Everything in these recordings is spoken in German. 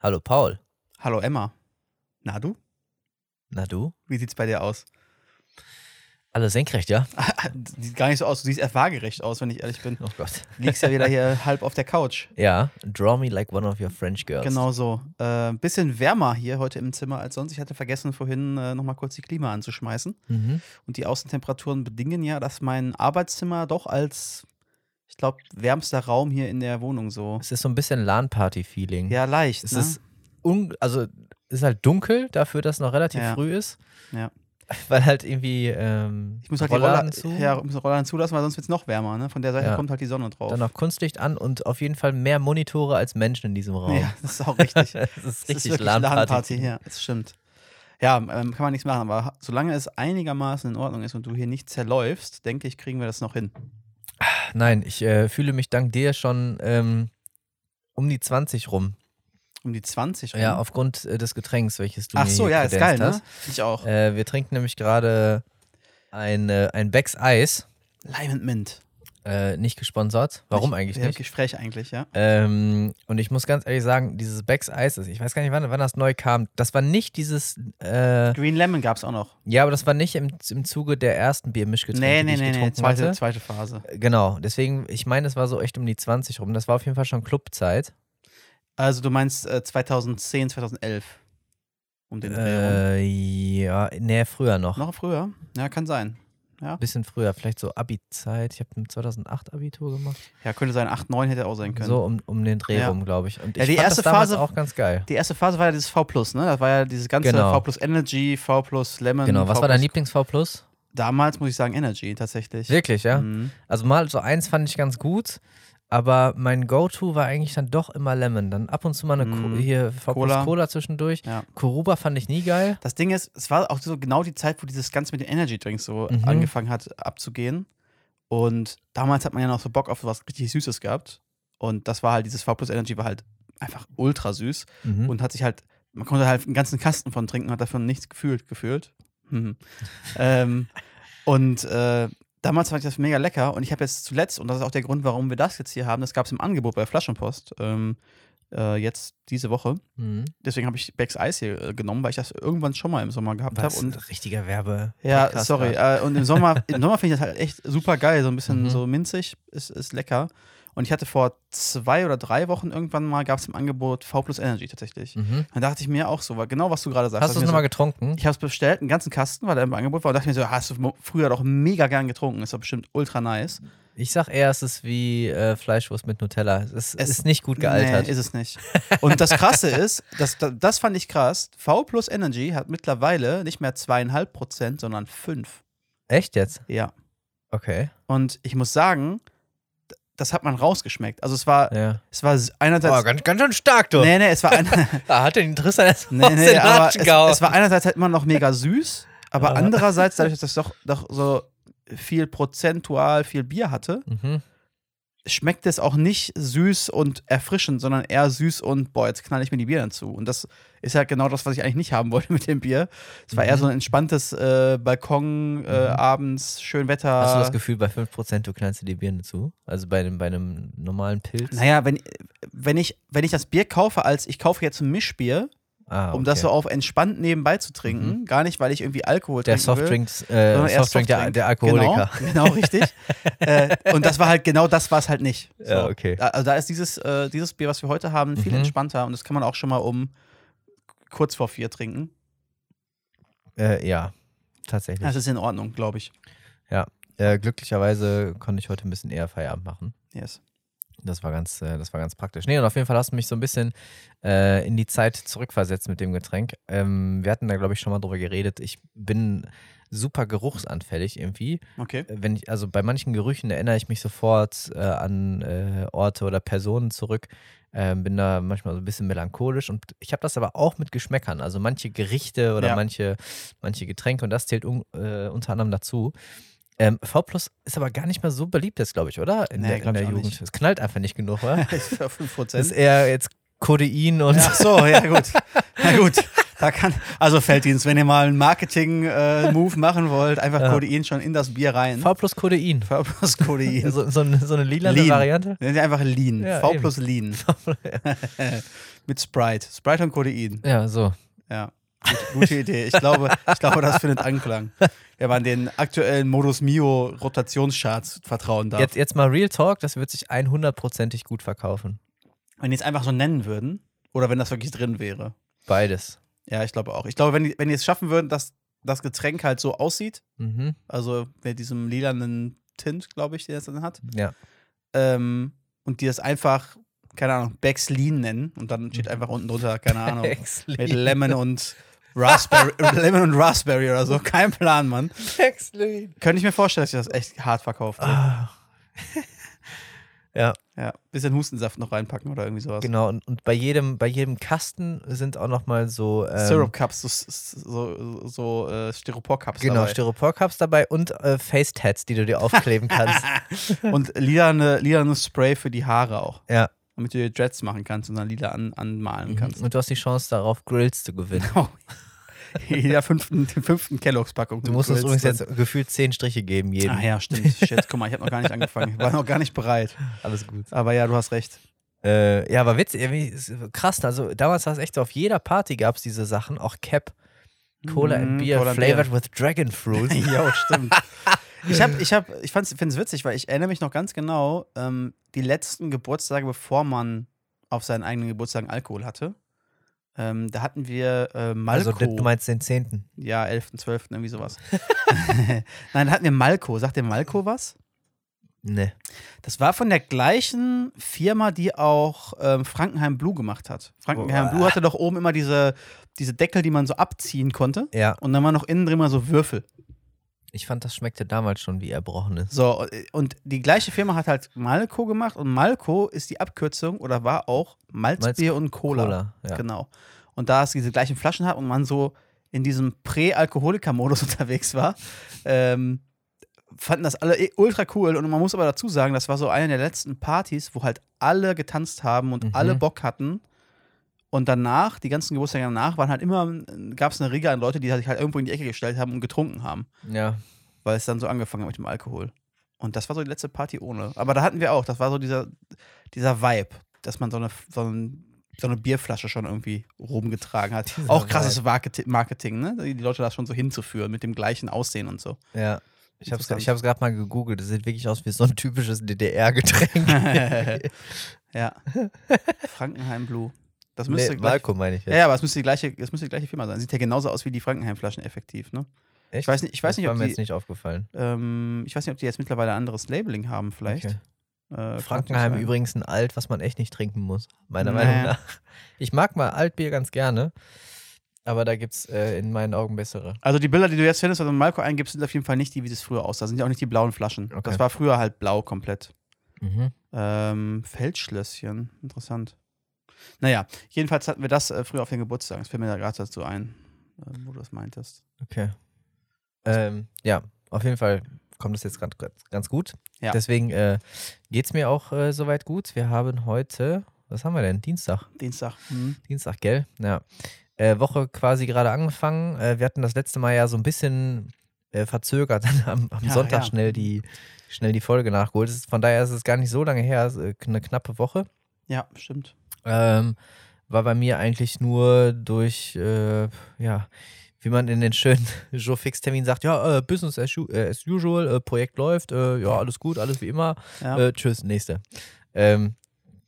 Hallo Paul. Hallo Emma. Na du? Na du? Wie sieht's bei dir aus? Alles senkrecht, ja? Sieht gar nicht so aus. Du siehst eher waagerecht aus, wenn ich ehrlich bin. Oh Gott. Liegst ja wieder hier halb auf der Couch. Ja, draw me like one of your French girls. Genau so. Äh, bisschen wärmer hier heute im Zimmer als sonst. Ich hatte vergessen, vorhin äh, nochmal kurz die Klima anzuschmeißen. Mhm. Und die Außentemperaturen bedingen ja, dass mein Arbeitszimmer doch als, ich glaube, wärmster Raum hier in der Wohnung so. Es ist so ein bisschen LAN-Party-Feeling. Ja, leicht. Es ne? ist also es ist halt dunkel dafür, dass es noch relativ Ja. früh ist. Ja. Weil halt irgendwie ähm, ich muss halt die Rollladen Roller, zu, ja, ich muss die Rollladen zulassen, weil sonst wird es noch wärmer. Ne? Von der Seite Ja. kommt halt die Sonne drauf. dann noch Kunstlicht an und auf jeden Fall mehr Monitore als Menschen in diesem Raum. ja, das ist auch richtig. das ist Das richtig. LAN-Party, ja, das stimmt. Ja, ähm, kann man nichts machen, aber solange es einigermaßen in Ordnung ist und du hier nicht zerläufst, denke ich, kriegen wir das noch hin. Nein, ich äh, fühle mich dank dir schon ähm, um die 20 rum. Um die 20 rum. Ja, aufgrund äh, des Getränks, welches du Ach mir so, ja, ist geil, ne? Ich auch. Äh, wir trinken nämlich gerade ein, äh, ein Becks Eis. Lime and Mint. Äh, nicht gesponsert. Warum ich, eigentlich ja, nicht? Gespräch eigentlich, ja. Ähm, und ich muss ganz ehrlich sagen, dieses Becks Eis, ist- ich weiß gar nicht, wann, wann das neu kam. Das war nicht dieses, äh, Green Lemon gab es auch noch. ja, aber das war nicht im, im Zuge der ersten Biermischgetränke, Nee, die nee, ich nee, nee. getrunken Zweite, hatte. zweite Phase. Genau, deswegen, ich meine, es war so echt um die 20 rum. Das war auf jeden Fall schon Clubzeit. Also du meinst äh, 2010, 2011. Um den. Äh, ja, nee, früher noch. Noch früher? Ja, kann sein. Ein bisschen früher, vielleicht so Abi-Zeit. Ich habe 2008 Abitur gemacht. Ja, könnte sein. 8, 9 hätte auch sein können. So um, um den Dreh Ja. rum, glaube ich. Und Ja, ich die erste Phase- auch ganz geil. Die erste Phase war ja dieses V Plus, ne? Das war ja dieses ganze Genau. V Plus Energy, V Plus Lemon. Genau, was V war dein Lieblings-V Plus? Damals muss ich sagen Energy tatsächlich. Wirklich, ja? Mhm. Also mal so eins fand ich ganz gut, aber mein Go-To war eigentlich dann doch immer Lemon. Dann ab und zu mal eine Co Mm. hier V Cola. Cola zwischendurch. Ja. Koruba fand ich nie geil. Das Ding ist, es war auch so genau die Zeit, wo dieses Ganze mit den Energy Drinks so Mhm. angefangen hat abzugehen. Und damals hat man ja noch so Bock auf was richtig Süßes gehabt. Und das war halt, dieses V Plus Energy war halt einfach ultra süß Mhm. und hat sich halt, man konnte halt einen ganzen Kasten von trinken, hat davon nichts gefühlt, gefühlt. Mhm. ähm, und äh, damals fand ich das mega lecker und ich habe jetzt zuletzt, und das ist auch der Grund, warum wir das jetzt hier haben, das gab es im Angebot bei Flaschenpost, ähm, äh, jetzt diese Woche. Mhm. Deswegen habe ich Becks Eis hier äh, genommen, weil ich das irgendwann schon mal im Sommer gehabt habe. Und richtiger Werbe. ja, sorry. Äh, und im Sommer, im Sommer finde ich das halt echt super geil. So ein bisschen Mhm. so minzig, ist, ist lecker. Und ich hatte vor zwei oder drei Wochen irgendwann mal, gab es im Angebot V plus Energy tatsächlich. Mhm. Dann dachte ich mir auch so, weil genau was du gerade sagst. Hast du es nochmal getrunken? so, Ich habe es bestellt, einen ganzen Kasten, weil er im Angebot war. Und dachte mir so, hast du früher doch mega gern getrunken. Ist doch bestimmt ultra nice. Ich sag eher, es ist wie äh, Fleischwurst mit Nutella. Es, Es- ist nicht gut gealtert. Nee, ist es nicht. Und das Krasse ist, das, das fand ich krass. V plus Energy hat mittlerweile nicht mehr zweieinhalb Prozent, sondern fünf. Echt jetzt? Ja. Okay. Und ich muss sagen, das hat man rausgeschmeckt. Also es war, Ja. es war einerseits. Boah, ganz, ganz schön stark, du. nee, nee, es war, ein, Da hat den Tristan erst nee, nee, den aber es, es war einerseits halt immer noch mega süß, aber andererseits, dadurch, dass es doch, doch so viel prozentual viel Bier hatte, Mhm. Schmeckt es auch nicht süß und erfrischend, sondern eher süß und boah, jetzt knall ich mir die Bier dazu. Und das ist halt genau das, was ich eigentlich nicht haben wollte mit dem Bier. Es war eher Mhm. so ein entspanntes äh, Balkon, äh, Mhm. abends, schön Wetter. Hast du das Gefühl, bei 5% du knallst dir die Birne zu? Also bei einem, bei einem normalen Pilz? Naja, wenn, wenn, ich, wenn ich das Bier kaufe, als ich kaufe jetzt ein Mischbier, ah, um das okay. so auf entspannt nebenbei zu trinken, gar nicht, weil ich irgendwie Alkohol Der trinken will. Softdrinks, äh, sondern eher Softdrink der, Softdrink. der Alkoholiker. Genau, genau richtig. äh, und das war halt genau das, war es halt nicht. So. Ja, okay. Also da ist dieses, äh, dieses Bier, was wir heute haben, viel Mhm. entspannter und das kann man auch schon mal um kurz vor vier trinken. Äh, ja, tatsächlich. Das ist in Ordnung, glaube ich. Äh, glücklicherweise konnte ich heute ein bisschen eher Feierabend machen. Yes. Das war ganz, äh, das war ganz praktisch. Nee, und auf jeden Fall hast du mich so ein bisschen äh, in die Zeit zurückversetzt mit dem Getränk. Ähm, wir hatten da, glaube ich, schon mal drüber geredet. Ich bin super geruchsanfällig irgendwie. Okay. Äh, Wenn ich, also bei manchen Gerüchen erinnere ich mich sofort äh, an äh, Orte oder Personen zurück. Ähm, bin da manchmal so ein bisschen melancholisch und ich habe das aber auch mit Geschmäckern. Also manche Gerichte oder Ja. manche, manche Getränke und das zählt un, äh, unter anderem dazu. Ähm, V Plus ist aber gar nicht mehr so beliebt jetzt, glaube ich, oder? In Nee, der, in der Jugend. nicht. Es knallt einfach nicht genug, oder? ist für 5 Das ist eher jetzt Codein und Ach so, ja gut. Na gut. Da kann, also Felddienst, wenn ihr mal einen Marketing-Move machen wollt, einfach Ja. Codein schon in das Bier rein. V plus Codein. V plus Codein. So, so, eine, so eine lila. Variante. Nennt ihr einfach Lean. Ja, v eben. plus Lean. Mit Sprite. Sprite und Codein. Ja, so. Ja. Gute, gute Idee. Ich glaube, ich glaube, das findet Anklang. Wenn man den aktuellen Modus Mio Rotationscharts vertrauen darf. Jetzt, jetzt mal Real Talk, das wird sich 100%ig gut verkaufen. Wenn die es einfach so nennen würden oder wenn das wirklich drin wäre. Beides. Ja, ich glaube auch. Ich glaube, wenn die, wenn die es schaffen würden, dass das Getränk halt so aussieht, Mhm. also mit diesem lilanen Tint, glaube ich, den es dann hat, Ja. ähm, und die das einfach, keine Ahnung, Becks Lean nennen und dann steht einfach unten drunter, keine Ahnung, mit. Lemon und Raspberry, Lemon und Raspberry oder so. Kein Plan, Mann. Könnte ich mir vorstellen, dass ich das echt hart verkauft. Ah. ja, Ja, bisschen Hustensaft noch reinpacken oder irgendwie sowas. genau. Und, und bei, jedem, bei jedem Kasten sind auch nochmal so. Ähm, Syrup Cups, so, so, so äh, Styropor Cups. Genau, dabei. Styropor-Cups dabei und äh, Face-Tats, die du dir aufkleben kannst. Und lilane, lilane Spray für die Haare auch. ja. Damit du dir Dreads machen kannst und dann lila an, anmalen kannst. Und du hast die Chance darauf, Grills zu gewinnen. Oh. Jeder fünften, fünften Kelloggs-Packung. Du musst uns übrigens jetzt gefühlt zehn Striche geben, jedem. Ah ja, stimmt. Shit, guck mal, ich habe noch gar nicht angefangen. Ich war noch gar nicht bereit. Alles gut. Aber ja, du hast recht. Äh, ja, aber witzig, irgendwie krass. Also damals war es echt so, auf jeder Party gab es diese Sachen, auch Cap, Cola and Mhm, Beer, Cola and flavored with Dragon Fruit. ja, stimmt. Ich habe, ich habe, ich finde es witzig, weil ich erinnere mich noch ganz genau, ähm, die letzten Geburtstage, bevor man auf seinen eigenen Geburtstagen Alkohol hatte. Ähm, da hatten wir äh, Malko. also du meinst den 10. ja, 11., 12., irgendwie sowas. Nein, da hatten wir Malko. Sagt dir Malko was? Ne. Das war von der gleichen Firma, die auch ähm, Frankenheim Blue gemacht hat. Frankenheim Boah. Blue hatte doch oben immer diese, diese Deckel, die man so abziehen konnte. Ja, Und dann war noch innen drin mal so Würfel. Ich fand, das schmeckte damals schon wie Erbrochenes. So, und die gleiche Firma hat halt Malco gemacht und Malco ist die Abkürzung oder war auch Malzbier und Cola. Cola, ja. Genau. Und da es diese gleichen Flaschen hat und man so in diesem Prä-Alkoholiker-Modus unterwegs war, ähm, fanden das alle ultra cool. Und man muss aber dazu sagen, das war so eine der letzten Partys, wo halt alle getanzt haben und Mhm. alle Bock hatten. Und danach, die ganzen Geburtstage danach, waren halt immer, gab es eine Riege an Leute, die sich halt irgendwo in die Ecke gestellt haben und getrunken haben Ja. weil es dann so angefangen hat mit dem Alkohol. Und das war so die letzte Party ohne. Aber da hatten wir auch, das war so dieser, dieser Vibe, dass man so eine, so, ein, so eine Bierflasche schon irgendwie rumgetragen hat. Dieser auch krasses Marketing, Marketing, ne? Die Leute da schon so hinzuführen mit dem gleichen Aussehen und so. Ja. Ich habe es gerade mal gegoogelt. Das sieht wirklich aus wie so ein typisches DDR-Getränk. ja. Frankenheim Blue. Das nee, müsste gleich, Malko meine ich jetzt. ja, ja, aber es müsste die gleiche, es müsste die gleiche Firma sein. Sieht ja genauso aus wie die Frankenheim-Flaschen effektiv, ne? Echt? Ich weiß nicht, ich weiß das nicht, war ob mir die, jetzt nicht aufgefallen. ähm, ich weiß nicht, ob die jetzt mittlerweile ein anderes Labeling haben, vielleicht. Okay. Äh, Frankenheim übrigens ein Alt, was man echt nicht trinken muss, meiner Naja. Meinung nach. Ich mag mal Altbier ganz gerne, aber da gibt es äh, in meinen Augen bessere. Also die Bilder, die du jetzt findest, wenn du Malko eingibst, sind auf jeden Fall nicht die, wie das früher aussah. Das sind ja auch nicht die blauen Flaschen. Okay. Das war früher halt blau komplett. Mhm. Ähm, Feldschlösschen, interessant. Naja, jedenfalls hatten wir das äh, früher auf den Geburtstagen. Das fällt mir da gerade dazu ein, äh, wo du das meintest. Okay. Ähm, ja, auf jeden Fall kommt es jetzt grad, ganz gut. Ja. Deswegen äh, geht es mir auch äh, soweit gut. Wir haben heute, was haben wir denn? Dienstag. Dienstag. Mhm. Dienstag, gell? Ja. Äh, Woche quasi gerade angefangen. Äh, wir hatten das letzte Mal ja so ein bisschen äh, verzögert, dann am, am Ja, Sonntag ja. schnell, die, schnell die Folge nachgeholt. Ist, von daher ist es gar nicht so lange her, äh, eine knappe Woche. Ja, stimmt. Ähm, war bei mir eigentlich nur durch, äh, ja, wie man in den schönen Joe-Fix-Termin sagt, ja, äh, Business as, äh, usual, äh, Projekt läuft, äh, ja, alles gut, alles wie immer. Ja. Äh, tschüss, nächste. Ähm,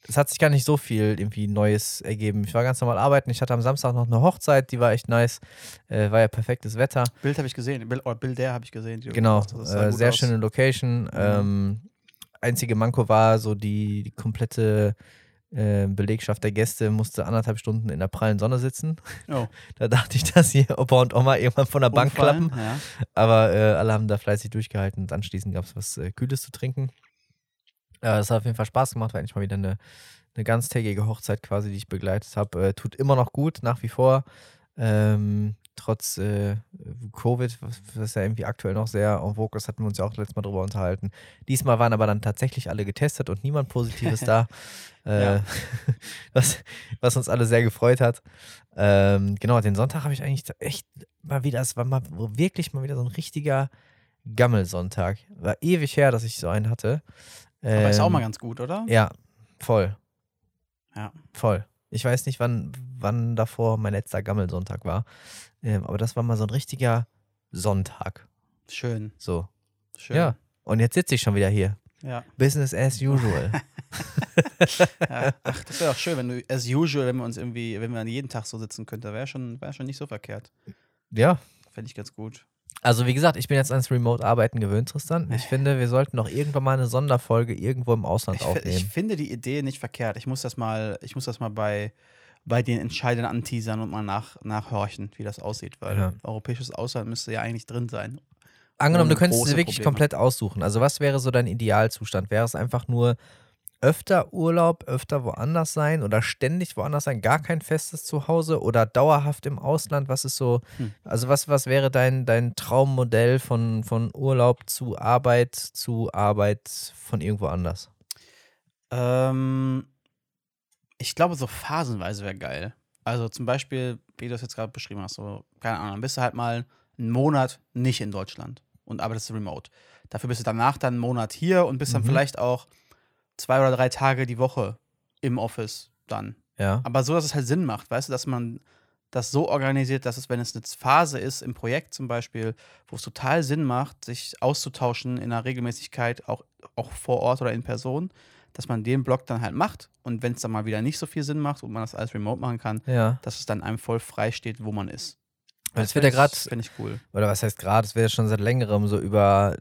es hat sich gar nicht so viel irgendwie Neues ergeben. Ich war ganz normal arbeiten. Ich hatte am Samstag noch eine Hochzeit, die war echt nice. Äh, war ja perfektes Wetter. Bild habe ich gesehen. Bild, oder Bilder habe ich gesehen. Genau, äh, sehr aus. schöne Location. Ähm, einzige Manko war so die, die komplette Belegschaft der Gäste musste anderthalb Stunden in der prallen Sonne sitzen. Oh, Da dachte ich, dass hier Opa und Oma irgendwann von der Bank umfallen, klappen. Ja. Aber äh, alle haben da fleißig durchgehalten und anschließend gab es was äh, Kühles zu trinken. Äh, Es hat auf jeden Fall Spaß gemacht, war endlich mal wieder eine, eine ganztägige Hochzeit quasi, die ich begleitet habe. Äh, tut immer noch gut, nach wie vor. Ähm, trotz äh, Covid, was, was ja irgendwie aktuell noch sehr en vogue ist, hatten wir uns ja auch letztes Mal drüber unterhalten. Diesmal waren aber dann tatsächlich alle getestet und niemand Positives da. Äh, was, was uns alle sehr gefreut hat. Ähm, genau, den Sonntag habe ich eigentlich echt mal wieder, es war mal wirklich mal wieder so ein richtiger Gammelsonntag. War ewig her, dass ich so einen hatte. Aber ist auch Ähm, mal ganz gut, oder? Ja, voll. Ja. Voll. Ich weiß nicht, wann, wann davor mein letzter Gammelsonntag war. Ähm, aber das war mal so ein richtiger Sonntag. Schön. So. Schön. Ja. Und jetzt sitze ich schon wieder hier. ja. Business as usual. Ja, ach, das wäre auch schön, wenn du, as usual, wenn wir uns irgendwie, wenn wir an jeden Tag so sitzen könnten, wäre schon, wär schon nicht so verkehrt. ja. Fände ich ganz gut. Also wie gesagt, ich bin jetzt ans Remote-Arbeiten gewöhnt, Tristan. Ich finde, wir sollten noch irgendwann mal eine Sonderfolge irgendwo im Ausland Ich, fi- ich aufnehmen. finde die Idee nicht verkehrt. Ich muss das mal, ich muss das mal bei, bei den Entscheidern anteasern und mal nach, nachhorchen, wie das aussieht, weil Ja. europäisches Ausland müsste ja eigentlich drin sein. Angenommen, du könntest es wirklich Probleme. komplett aussuchen. Also was wäre so dein Idealzustand? Wäre es einfach nur öfter Urlaub, öfter woanders sein oder ständig woanders sein, gar kein festes Zuhause oder dauerhaft im Ausland? Was ist so, Hm. also was, was wäre dein, dein Traummodell von, von Urlaub zu Arbeit zu Arbeit von irgendwo anders? Ähm, ich glaube, so phasenweise wäre geil. Also zum Beispiel, wie du es jetzt gerade beschrieben hast, so, keine Ahnung, dann bist du halt mal einen Monat nicht in Deutschland und arbeitest remote. Dafür bist du danach dann einen Monat hier und bist dann Mhm. vielleicht auch zwei oder drei Tage die Woche im Office dann. Ja. Aber so, dass es halt Sinn macht, weißt du, dass man das so organisiert, dass es, wenn es eine Phase ist im Projekt zum Beispiel, wo es total Sinn macht, sich auszutauschen in einer Regelmäßigkeit, auch, auch vor Ort oder in Person, dass man den Block dann halt macht und wenn es dann mal wieder nicht so viel Sinn macht und man das alles remote machen kann, Ja. dass es dann einem voll frei steht, wo man ist. Weil es wird ja gerade Finde ich cool. oder was heißt gerade, es wird ja schon seit längerem so über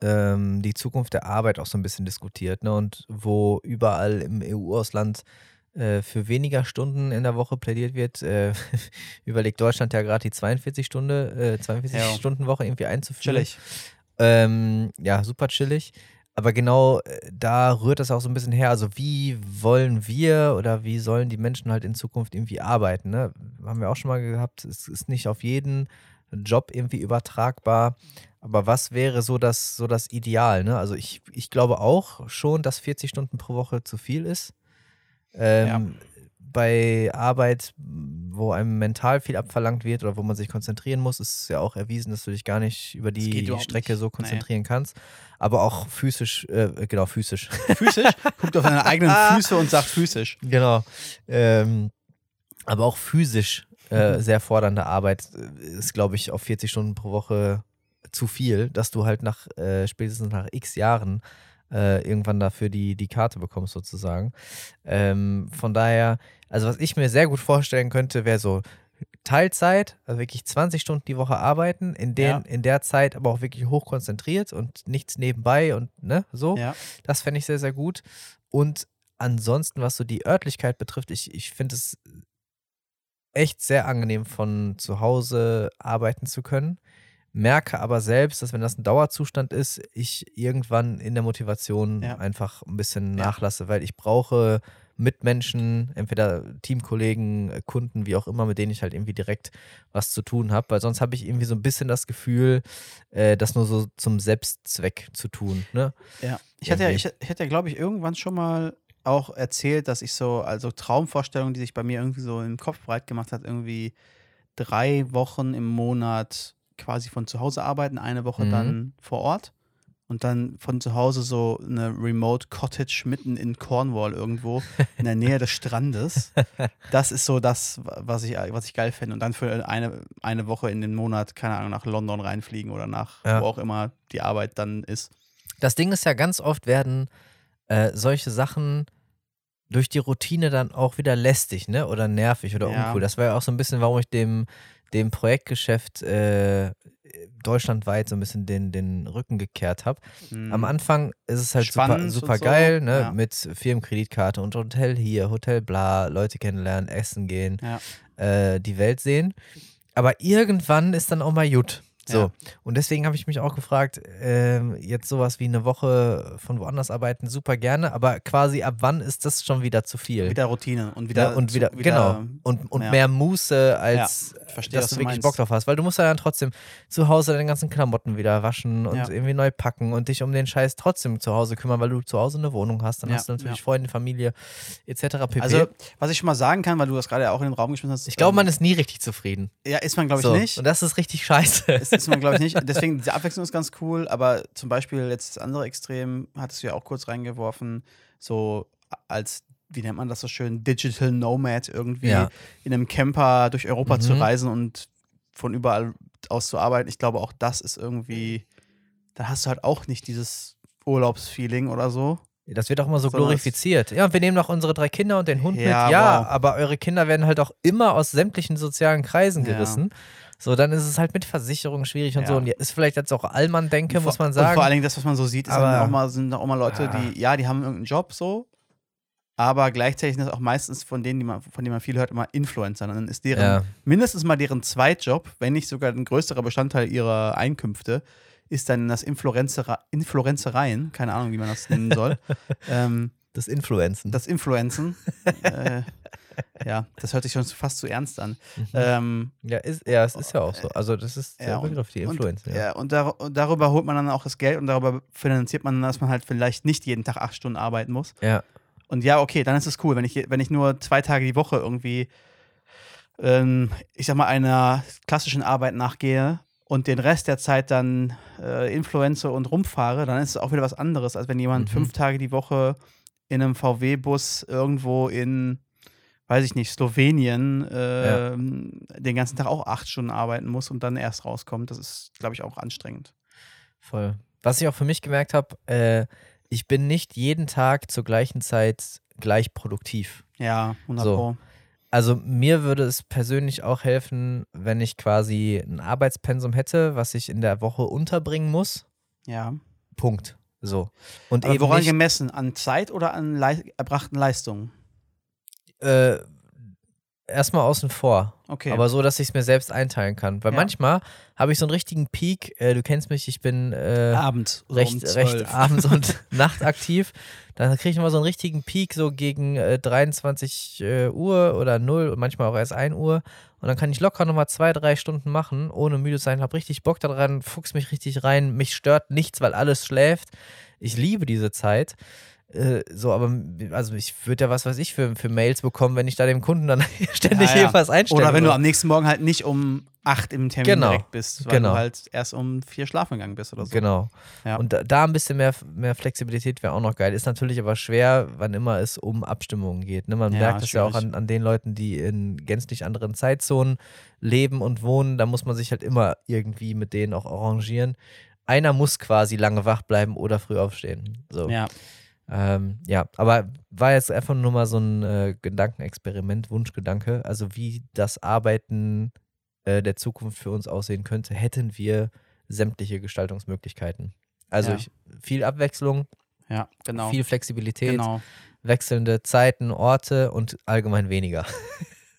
ähm, die Zukunft der Arbeit auch so ein bisschen diskutiert, ne? Und wo überall im EU-Ausland äh, für weniger Stunden in der Woche plädiert wird, äh, überlegt Deutschland ja gerade die 42 Stunde, äh, 42 Ja. Irgendwie einzuführen. Chillig. Ähm, ja, super chillig. Aber genau äh, da rührt das auch so ein bisschen her. Also, wie wollen wir oder wie sollen die Menschen halt in Zukunft irgendwie arbeiten? Ne? Haben wir auch schon mal gehabt. Es ist nicht auf jeden Job irgendwie übertragbar. Aber was wäre so das, so das Ideal? Ne? Also, ich, ich glaube auch schon, dass 40 Stunden pro Woche zu viel ist. Ähm, Bei Arbeit, wo einem mental viel abverlangt wird oder wo man sich konzentrieren muss, ist es ja auch erwiesen, dass du dich gar nicht über die Strecke nicht. so konzentrieren kannst. Aber auch physisch, äh, genau, physisch. Physisch? Guckt auf seine eigenen Füße und sagt physisch. genau. Ähm, aber auch physisch äh, sehr fordernde Arbeit äh, ist, glaube ich, auf 40 Stunden pro Woche zu viel, dass du halt nach äh, spätestens nach x Jahren äh, irgendwann dafür die, die Karte bekommst, sozusagen. Ähm, von daher, also was ich mir sehr gut vorstellen könnte, wäre so Teilzeit, also wirklich 20 Stunden die Woche arbeiten, in, den, Ja. in der Zeit aber auch wirklich hoch konzentriert und nichts nebenbei und ne, so. Ja. Das fände ich sehr, sehr gut. Und ansonsten, was so die Örtlichkeit betrifft, ich, ich finde es echt sehr angenehm, von zu Hause arbeiten zu können. Merke aber selbst, dass wenn das ein Dauerzustand ist, ich irgendwann in der Motivation Ja. einfach ein bisschen nachlasse, weil ich brauche Mitmenschen, entweder Teamkollegen, äh, Kunden, wie auch immer, mit denen ich halt irgendwie direkt was zu tun habe, weil sonst habe ich irgendwie so ein bisschen das Gefühl, äh, das nur so zum Selbstzweck zu tun. Ne? Ja, ich hatte ja, ich, ich hatte ja, glaube ich, irgendwann schon mal auch erzählt, dass ich so, also Traumvorstellungen, die sich bei mir irgendwie so im Kopf breit gemacht hat, irgendwie drei Wochen im Monat quasi von zu Hause arbeiten, eine Woche Mhm. dann vor Ort und dann von zu Hause so eine Remote Cottage mitten in Cornwall irgendwo in der Nähe des Strandes. Das ist so das, was ich, was ich geil finde. Und dann für eine, eine Woche in den Monat, keine Ahnung, nach London reinfliegen oder nach Ja. wo auch immer die Arbeit dann ist. Das Ding ist ja, ganz oft werden äh, solche Sachen durch die Routine dann auch wieder lästig, ne? Oder nervig oder Ja. uncool. Das war ja auch so ein bisschen, warum ich dem, dem Projektgeschäft äh, deutschlandweit so ein bisschen den, den Rücken gekehrt habe. Am Mhm. Anfang ist es halt super, Spannend und super so, geil, ne? ja. Mit Firmenkreditkarte und Hotel hier, Hotel bla, Leute kennenlernen, essen gehen, Ja. äh, die Welt sehen. Aber irgendwann ist dann auch mal gut. So. Ja. Und deswegen habe ich mich auch gefragt, ähm, jetzt sowas wie eine Woche von woanders arbeiten, super gerne, aber quasi ab wann ist das schon wieder zu viel? Wieder Routine und wieder. ja, und zu- wieder, genau. Und, und ja. mehr Muße, als ich verstehe, dass du wirklich meinst. Bock drauf hast. Weil du musst ja dann trotzdem zu Hause deine ganzen Klamotten wieder waschen und Ja. irgendwie neu packen und dich um den Scheiß trotzdem zu Hause kümmern, weil du zu Hause eine Wohnung hast. Dann Ja, hast du natürlich ja. Freunde, Familie etc. pp. Also, was ich schon mal sagen kann, weil du das gerade auch in den Raum geschmissen hast. ich glaube, ähm, man ist nie richtig zufrieden. Ja, ist man, glaube ich, so. nicht. Und das ist richtig scheiße. Das ist man, glaube ich, nicht. Deswegen, diese Abwechslung ist ganz cool, aber zum Beispiel jetzt das andere Extrem, hattest du ja auch kurz reingeworfen, so als, wie nennt man das so schön, Digital Nomad irgendwie Ja. in einem Camper durch Europa zu Mhm. reisen und von überall aus zu arbeiten. Ich glaube, auch das ist irgendwie, da hast du halt auch nicht dieses Urlaubsfeeling oder so. Das wird auch immer so Sondern glorifiziert. Ja, und wir nehmen noch unsere drei Kinder und den Hund Ja, mit. Ja, wow. aber eure Kinder werden halt auch immer aus sämtlichen sozialen Kreisen Ja. So, dann ist es halt mit Versicherung schwierig und Ja. so. Und ja, ist vielleicht jetzt auch Allmann-Denke, Und muss man Und sagen. vor allen Dingen das, was man so sieht, Aber- auch mal, sind auch mal Leute, Ah. die, ja, die haben irgendeinen Job so, aber gleichzeitig sind das auch meistens von denen, die man, von denen man viel hört, immer Influencer. Und dann ist deren, Ja. mindestens mal deren Zweitjob, wenn nicht sogar ein größerer Bestandteil ihrer Einkünfte, ist dann das Influencer, Influencereien, keine Ahnung, wie man das nennen soll. ähm, Das Influenzen. das Influenzen. äh, ja, das hört sich schon fast zu ernst an. Mhm. Ähm, ja, ist, ja, es ist ja auch so. Also, das ist der Ja, und- Begriff, die und- Influencer. Ja. Ja, und, dar und darüber holt man dann auch das Geld und darüber finanziert man dann, dass man halt vielleicht nicht jeden Tag acht Stunden arbeiten muss. ja. Und ja, okay, dann ist es cool, wenn ich, wenn ich nur zwei Tage die Woche irgendwie, ähm, ich sag mal, einer klassischen Arbeit nachgehe und den Rest der Zeit dann äh, Influencer und rumfahre, dann ist es auch wieder was anderes, als wenn jemand Mhm. fünf Tage die Woche in einem VW-Bus irgendwo in, weiß ich nicht, Slowenien äh, den ganzen Tag auch acht Stunden arbeiten muss und dann erst rauskommt. Das ist, glaube ich, auch anstrengend. Voll. Was ich auch für mich gemerkt habe, äh, ich bin nicht jeden Tag zur gleichen Zeit gleich produktiv. Ja, 100 So. Pro. Also mir würde es persönlich auch helfen, wenn ich quasi ein Arbeitspensum hätte, was ich in der Woche unterbringen muss. Ja. Punkt. So. Und Aber eben woran nicht, gemessen? An Zeit oder an lei erbrachten Leistungen? Äh, erstmal außen vor. Okay. Aber so, dass ich es mir selbst einteilen kann. Weil Ja. manchmal habe ich so einen richtigen Peak. Äh, du kennst mich, ich bin äh, abends. so recht, um recht 12. abends und nachtaktiv. Dann kriege ich immer so einen richtigen Peak, so gegen äh, 23 äh, Uhr oder 0 und manchmal auch erst 1 Uhr. Und dann kann ich locker nochmal zwei, drei Stunden machen, ohne müde zu sein. Hab richtig Bock daran, fuchs mich richtig rein. Mich stört nichts, weil alles schläft. Ich liebe diese Zeit. Äh, so, aber also ich würde ja was weiß ich für, für Mails bekommen, wenn ich da dem Kunden dann ständig Ja, ja. irgendwas einstelle. Oder wenn du am nächsten Morgen halt nicht um 8 im Termin Genau. direkt bist, weil Genau. du halt erst um 4 schlafen gegangen bist oder so. Genau. Ja. Und da, da ein bisschen mehr, mehr Flexibilität wäre auch noch geil. Ist natürlich aber schwer, wann immer es um Abstimmungen geht. Ne? Man Ja, merkt es ja auch an, an den Leuten, die in gänzlich anderen Zeitzonen leben und wohnen. Da muss man sich halt immer irgendwie mit denen auch arrangieren. Einer muss quasi lange wach bleiben oder früh aufstehen. So. Ja. Ähm, ja, aber war jetzt einfach nur mal so ein äh, Gedankenexperiment, Wunschgedanke. Also wie das Arbeiten äh, der Zukunft für uns aussehen könnte, hätten wir sämtliche Gestaltungsmöglichkeiten. Also Ja. ich, viel Abwechslung, ja, genau. viel Flexibilität, genau. wechselnde Zeiten, Orte und allgemein weniger.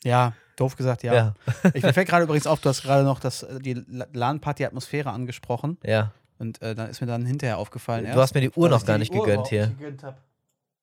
Ja, doof gesagt, ja. Ich mir fällt gerade übrigens auf, du hast gerade noch das, äh, die La- LAN-Party-Atmosphäre angesprochen. ja. Und äh, dann ist mir dann hinterher aufgefallen. Du hast mir die Uhr noch gar die nicht Uhr gegönnt hier. nicht gegönnt hab.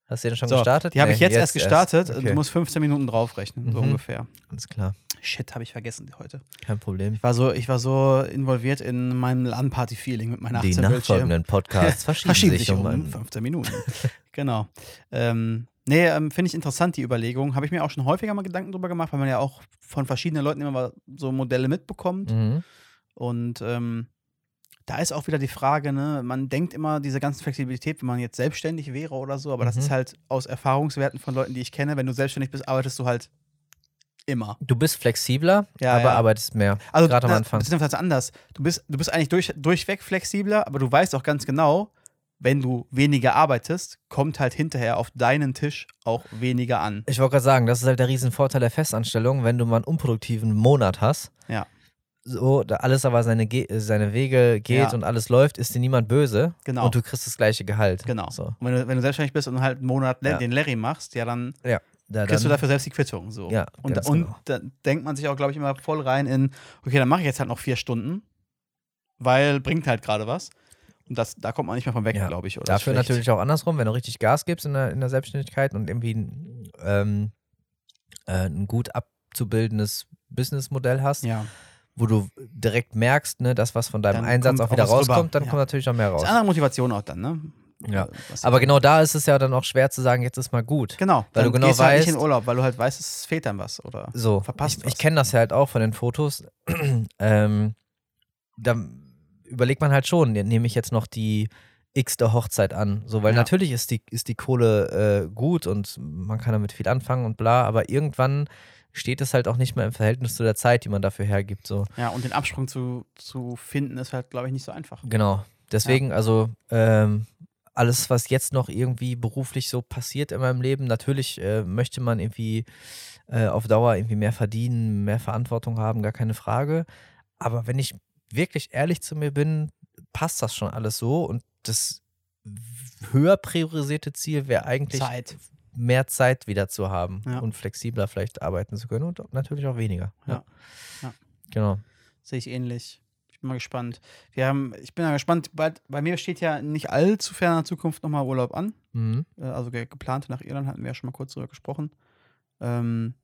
Hast du den schon So, gestartet? Die habe Nee, ich jetzt, erst gestartet und Okay. du musst 15 Minuten draufrechnen, so Mhm. ungefähr. Alles klar, Shit, habe ich vergessen heute. kein Problem. Ich war so, ich war so involviert in meinem LAN-Party-Feeling mit meinen Die 18 Bildschirmen. nachfolgenden Podcasts verschieben, Verschiebt sich um um ein 15 Minuten. genau. Ähm, nee, ähm, finde ich interessant, die Überlegung. Habe ich mir auch schon häufiger mal Gedanken drüber gemacht, weil man ja auch von verschiedenen Leuten immer mal so Modelle mitbekommt. Mhm. Und ähm, da ist auch wieder die Frage, ne, man denkt immer diese ganze Flexibilität, wenn man jetzt selbstständig wäre oder so, aber das Mhm. ist halt aus Erfahrungswerten von Leuten, die ich kenne, wenn du selbstständig bist, arbeitest du halt immer. Du bist flexibler, Ja, aber ja. arbeitest mehr. Also Gerade am Anfang. Beziehungsweise anders. Du bist, du bist eigentlich durch, durchweg flexibler, aber du weißt auch ganz genau, wenn du weniger arbeitest, kommt halt hinterher auf deinen Tisch auch weniger an. Ich wollte gerade sagen, das ist halt der Riesenvorteil der Festanstellung, wenn du mal einen unproduktiven Monat hast. Ja. So, da alles aber seine, Ge seine Wege geht Ja. und alles läuft, ist dir niemand böse. Genau. Und du kriegst das gleiche Gehalt. Genau. So. Und wenn du, wenn du selbstständig bist und halt einen Monat Ja. den Larry machst, ja, dann Da, kriegst du dann, dafür selbst die Quittung. So. Ja, und, ganz und genau. da denkt man sich auch, glaube ich, immer voll rein in, okay, dann mache ich jetzt halt noch vier Stunden. weil bringt halt gerade was. Und das, da kommt man nicht mehr von weg, Ja. glaube ich. Oder Dafür natürlich auch andersrum, wenn du richtig Gas gibst in der, in der Selbstständigkeit und irgendwie ein, ähm, äh, ein gut abzubildendes Businessmodell hast, Ja. Wo du direkt merkst, ne, das, was von deinem Dann Einsatz auch auch wieder was rüber. rauskommt, dann Ja. kommt natürlich auch mehr raus. Ist eine andere Motivation auch dann, ne? Ja. Was Aber genau da ist es ja dann auch schwer zu sagen, jetzt ist mal gut. Genau, weil du genau gehst halt nicht weißt- in Urlaub, weil du halt weißt, es fehlt dann was oder So, verpasst ich, was. ich kenne das ja halt auch von den Fotos. ähm, da überlegt man halt schon, nehme ich jetzt noch die x-te Hochzeit an. So, weil Ja. natürlich ist die, ist die Kohle äh, gut und man kann damit viel anfangen und bla, aber irgendwann steht es halt auch nicht mehr im Verhältnis zu der Zeit, die man dafür hergibt. So. Ja, und den Absprung zu, zu finden ist halt, glaube ich, nicht so einfach. Genau. Deswegen, also ähm, alles, was jetzt noch irgendwie beruflich so passiert in meinem Leben, natürlich äh, möchte man irgendwie äh, auf Dauer irgendwie mehr verdienen, mehr Verantwortung haben, gar keine Frage. Aber wenn ich wirklich ehrlich zu mir bin, passt das schon alles so und das höher priorisierte Ziel wäre eigentlich Zeit. Mehr Zeit wieder zu haben Ja. und flexibler vielleicht arbeiten zu können und natürlich auch weniger. Ja. Ja. Genau. Sehe ich ähnlich. Ich bin mal gespannt. Wir haben, ich bin mal gespannt, bald, bei mir steht ja nicht allzu ferner Zukunft nochmal Urlaub an. Mhm. Äh, Also ge- geplant nach Irland hatten wir ja schon mal kurz drüber gesprochen. Ähm,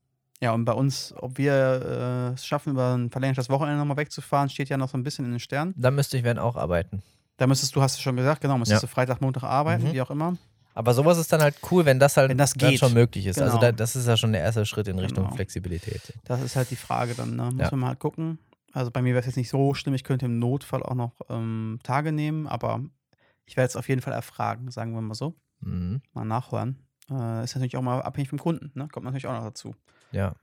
ja, und bei uns, ob wir äh, es schaffen, über ein verlängertes Wochenende nochmal wegzufahren, steht ja noch so ein bisschen in den Sternen. Da müsste ich werden auch arbeiten. Da müsstest du, hast du schon gesagt, genau, müsstest Ja. du Freitag, Montag arbeiten, Mhm. wie auch immer. Aber sowas ist dann halt cool, wenn das halt Wenn das geht. schon möglich ist. Also Genau. da, das ist ja schon der erste Schritt in Richtung Genau. Flexibilität. Das ist halt die Frage dann, ne? Muss Ja. man mal halt gucken. Also bei mir wäre es jetzt nicht so schlimm, ich könnte im Notfall auch noch ähm, Tage nehmen, aber ich werde es auf jeden Fall erfragen, sagen wir mal so. Mhm. Mal nachhören. Äh, ist natürlich auch mal abhängig vom Kunden, ne? Kommt natürlich auch noch dazu. Ja.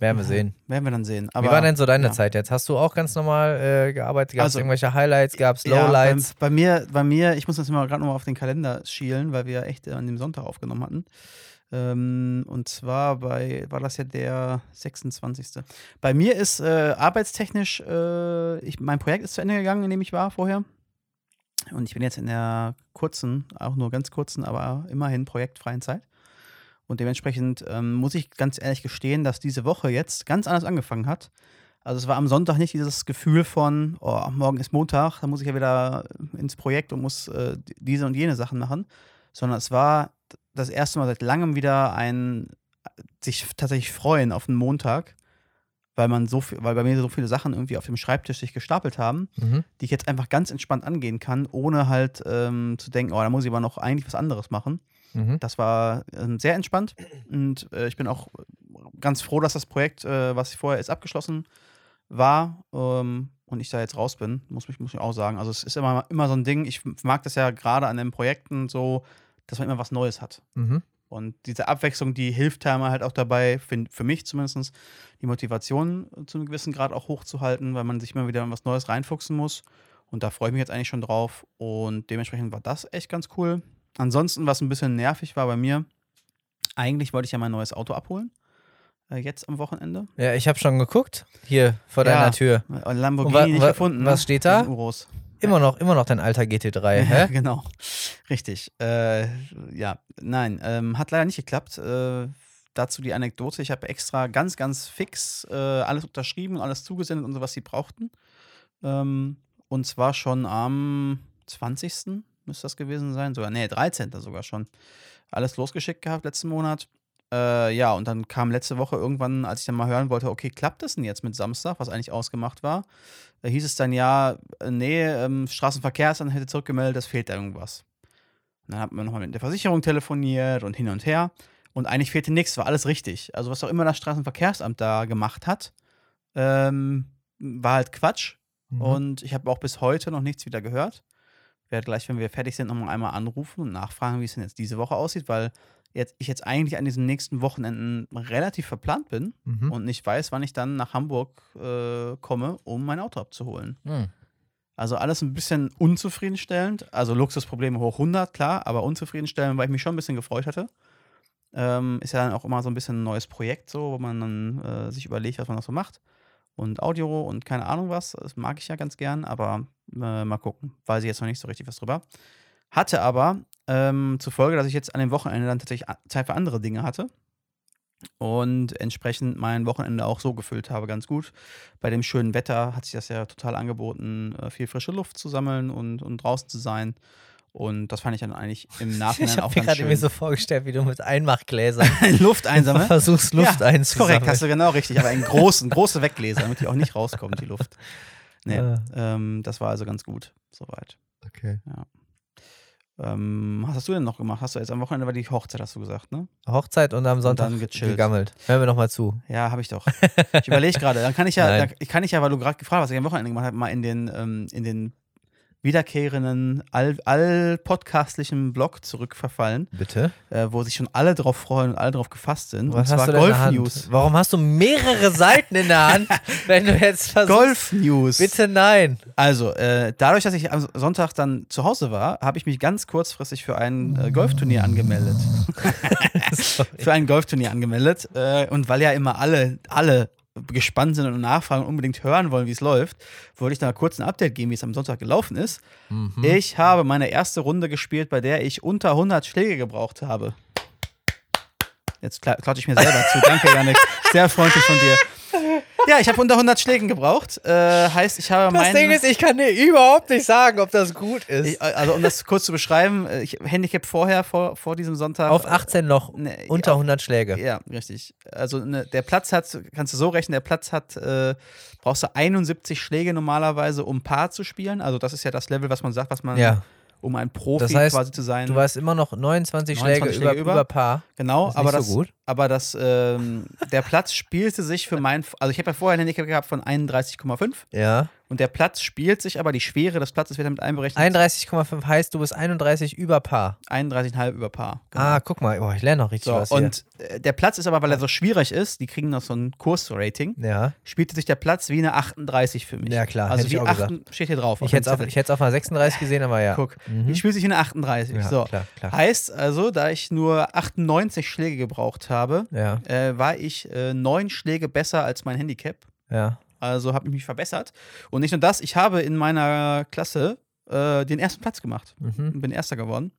Werden wir sehen. Werden wir dann sehen. Wie war denn so deine ja. Zeit jetzt? Hast du auch ganz normal äh, gearbeitet? Gab es Also- irgendwelche Highlights? Gab es Ja, Lowlights? bei, bei, mir, bei mir, ich muss jetzt mal gerade nochmal auf den Kalender schielen, weil wir echt äh, an dem Sonntag aufgenommen hatten. Ähm, und zwar bei, war das ja der 26. Bei mir ist äh, arbeitstechnisch, äh, ich, mein Projekt ist zu Ende gegangen, in dem ich war vorher. Und ich bin jetzt in der kurzen, auch nur ganz kurzen, aber immerhin projektfreien Zeit. Und dementsprechend ähm, muss ich ganz ehrlich gestehen, dass diese Woche jetzt ganz anders angefangen hat. Also es war am Sonntag nicht dieses Gefühl von, oh, morgen ist Montag, da muss ich ja wieder ins Projekt und muss äh, diese und jene Sachen machen, sondern es war das erste Mal seit langem wieder ein sich tatsächlich freuen auf einen Montag, weil man so viel, weil bei mir so viele Sachen irgendwie auf dem Schreibtisch sich gestapelt haben, Mhm. die ich jetzt einfach ganz entspannt angehen kann, ohne halt ähm, zu denken, oh, da muss ich aber noch eigentlich was anderes machen. Mhm. Das war ähm, sehr entspannt und äh, ich bin auch ganz froh, dass das Projekt, äh, was vorher jetzt abgeschlossen war ähm, und ich da jetzt raus bin, muss ich, muss ich auch sagen. Also es ist immer, immer so ein Ding, ich mag das ja gerade an den Projekten so, dass man immer was Neues hat. Mhm. Und diese Abwechslung, die hilft einem halt auch dabei, für, für mich zumindest, die Motivation zu einem gewissen Grad auch hochzuhalten, weil man sich immer wieder in was Neues reinfuchsen muss. Und da freue ich mich jetzt eigentlich schon drauf. Und dementsprechend war das echt ganz cool. Ansonsten, was ein bisschen nervig war bei mir, eigentlich wollte ich ja mein neues Auto abholen. Äh, jetzt am Wochenende. Ja, ich habe schon geguckt. Hier vor Ja. deiner Tür. Lamborghini Und wa- nicht wa- gefunden. was ne? steht da? Den Uros. Immer noch, immer noch dein alter GT3, Ja, hä? genau. Richtig. Äh, ja, nein, ähm, hat leider nicht geklappt. Äh, dazu die Anekdote. Ich habe extra ganz, ganz fix äh, alles unterschrieben alles zugesendet und so, was sie brauchten. Ähm, und zwar schon am 20. müsste das gewesen sein. Sogar, nee, 13. sogar schon. Alles losgeschickt gehabt letzten Monat. Äh, ja, und dann kam letzte Woche irgendwann, als ich dann mal hören wollte, okay, klappt das denn jetzt mit Samstag, was eigentlich ausgemacht war? Da hieß es dann ja, äh, nee, ähm, Straßenverkehrsamt hätte zurückgemeldet, es fehlt da irgendwas. Und dann hat man nochmal mit der Versicherung telefoniert und hin und her. Und eigentlich fehlte nichts, war alles richtig. Also, was auch immer das Straßenverkehrsamt da gemacht hat, ähm, war halt Quatsch. Mhm. Und ich habe auch bis heute noch nichts wieder gehört. Werde gleich, wenn wir fertig sind, nochmal einmal anrufen und nachfragen, wie es denn jetzt diese Woche aussieht, weil jetzt, ich jetzt eigentlich an diesen nächsten Wochenenden relativ verplant bin Mhm. und nicht weiß, wann ich dann nach Hamburg äh, komme, um mein Auto abzuholen. Mhm. Also alles ein bisschen unzufriedenstellend. Also Luxusprobleme hoch 100, klar, aber unzufriedenstellend, weil ich mich schon ein bisschen gefreut hatte. Ähm, ist ja dann auch immer so ein bisschen ein neues Projekt, so, wo man dann äh, sich überlegt, was man noch so macht. Und Audio und keine Ahnung was, das mag ich ja ganz gern, aber äh, mal gucken. Weiß ich jetzt noch nicht so richtig was drüber. Hatte aber ähm, zur Folge, dass ich jetzt an dem Wochenende dann tatsächlich Zeit für andere Dinge hatte. und entsprechend mein Wochenende auch so gefüllt habe, ganz gut. Bei dem schönen Wetter hat sich das ja total angeboten, äh, viel frische Luft zu sammeln und, und draußen zu sein. Und das fand ich dann eigentlich im Nachhinein Ich auch ganz gerade schön. mir so vorgestellt, wie du mit Einmachgläsern Luft einsammeln. versuchst, Luft ja, einzusammeln. korrekt, hast du genau richtig. Aber einen großen, große Weggläser, damit die auch nicht rauskommt, die Luft. Nee, Ah. ähm, das war also ganz gut, soweit. Okay. Ähm, was hast du denn noch gemacht? Hast du jetzt am Wochenende war die Hochzeit, hast du gesagt, ne? Hochzeit und am Sonntag dann gechillt. gegammelt. Hören wir nochmal zu. Ja, habe ich doch. Ich überlege gerade. Dann kann ich ja, ich kann ich ja, weil du gerade gefragt hast, was ich am Wochenende gemacht habe, mal in den, ähm, in den wiederkehrenden, all, all podcastlichen Blog zurückverfallen, Bitte. äh, wo sich schon alle drauf freuen und alle drauf gefasst sind. Was und hast zwar du denn in der Golf Hand? News. Warum hast du mehrere Seiten in der Hand, wenn du jetzt versuchst? Golf News. Bitte nein. Also, äh, dadurch, dass ich am Sonntag dann zu Hause war, habe ich mich ganz kurzfristig für ein äh, Golfturnier angemeldet. für ein Golfturnier angemeldet. Äh, und weil ja immer alle, alle gespannt sind und nachfragen und unbedingt hören wollen, wie es läuft, wollte ich da mal kurz ein Update geben, wie es am Sonntag gelaufen ist. Mhm. Ich habe meine erste Runde gespielt, bei der ich unter 100 Schläge gebraucht habe. Jetzt kla klatsche ich mir selber zu. Danke, Janik. Sehr freundlich von dir. Ja, ich habe unter 100 Schlägen gebraucht. Äh, heißt, ich habe Das. Ding ist, ich kann dir überhaupt nicht sagen, ob das gut ist. Ich, also um das kurz zu beschreiben, äh, ich Handicap vorher, vor, vor diesem Sonntag. Auf 18 noch, Ne, unter auf- 100 Schläge. Ja, richtig. Also ne, der Platz hat, kannst du so rechnen, der Platz hat, äh, brauchst du 71 Schläge normalerweise, um Paar zu spielen. Also das ist ja das Level, was man sagt, was man, Ja, um ein Profi Das heißt, quasi zu sein. du warst immer noch 29, 29 Schläge, Schläge über, über. über Paar. genau, Das ist aber nicht das, so gut. Aber das, ähm, der Platz spielte sich für mein, also ich habe ja vorher ein Handicap gehabt von 31,5 Ja. und der Platz spielt sich, aber die Schwere des Platzes wird damit einberechnet. 31,5 heißt, du bist 31 über Paar. 31,5 über Paar. Genau. Ah, guck mal, oh, ich lerne noch richtig So, was hier. und äh, der Platz ist aber, weil er so schwierig ist, die kriegen noch so ein Kursrating, ja, spielte sich der Platz wie eine 38 für mich. Ja, klar, Also ich wie auch 8 gesagt. steht hier drauf. ich hätte es auf, ich einer 36 gesehen, aber ja. Guck, Mhm. die spielt sich in eine 38. Ja, so. klar, klar. Heißt also, da ich nur 98 Schläge gebraucht habe, Ja, äh, war ich äh, neun Schläge besser als mein Handicap. ja. Also habe ich mich verbessert. Und nicht nur das, ich habe in meiner Klasse äh, den ersten Platz gemacht. Mhm. Bin Erster geworden.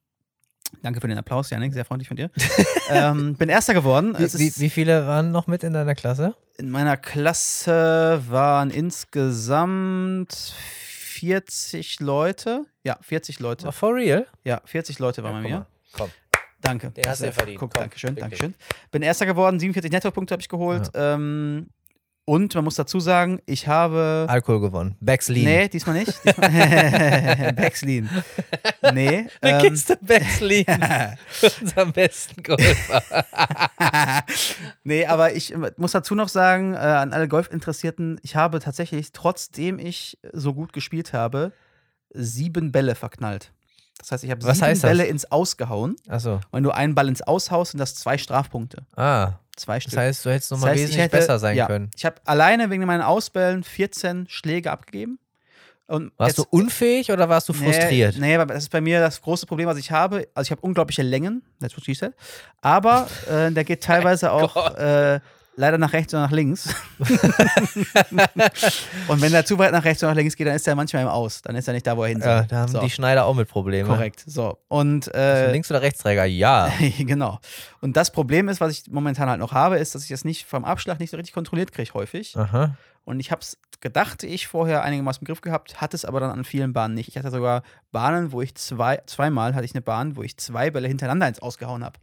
Danke für den Applaus, Janik, sehr freundlich von dir. ähm, bin Erster geworden. Wie, wie, wie viele waren noch mit in deiner Klasse? In meiner Klasse waren insgesamt 40 Leute. Ja, 40 Leute. Oh, for real? Ja, 40 Leute waren Ja, bei mir. Komm. Danke. Den hast du Sehr- ja verdient. Guck, Komm, Dankeschön, fick dich. Dankeschön. Bin Erster geworden, 47 Nettopunkte habe ich geholt. Ähm, und man muss dazu sagen, ich habe. Alkohol gewonnen. Backslin. Nee, diesmal nicht. Diesmal Backslin. Nee. Eine Ähm, Kiste Backslin. Unserem besten Golfer. nee, aber ich muss dazu noch sagen, äh, an alle Golfinteressierten, ich habe tatsächlich, trotzdem ich so gut gespielt habe, sieben Bälle verknallt. Das heißt, ich habe sieben heißt das? Bälle ins Ausgehauen. Achso. Wenn du einen Ball ins Aushaust, sind das zwei Strafpunkte. Ah. Zwei Das Stück. heißt, du hättest Das nochmal heißt, ich wesentlich hätte- besser sein ja, können. Ich habe alleine wegen meinen Ausbällen 14 Schläge abgegeben. Und Warst jetzt- du unfähig oder warst du frustriert? Nee, nee, das ist bei mir das große Problem, was ich habe. Also ich habe unglaubliche Längen, that's what she said. Aber äh, der geht teilweise auch äh, leider nach rechts oder nach links. und wenn der zu weit nach rechts oder nach links geht, dann ist er manchmal im Aus. Dann ist er nicht da, wo er hin soll. Ja, da haben so, die Schneider auch mit Problemen. korrekt. So. Und äh, Links- oder Rechtsträger? Ja. genau. Und das Problem ist, was ich momentan halt noch habe, ist, dass ich das nicht vom Abschlag nicht so richtig kontrolliert kriege häufig. Aha. Und ich habe es gedacht, ich vorher einigermaßen im Griff gehabt, hatte es aber dann an vielen Bahnen nicht. Ich hatte sogar Bahnen, wo ich zwei, zweimal hatte ich eine Bahn, wo ich zwei Bälle hintereinander ins Ausgehauen habe.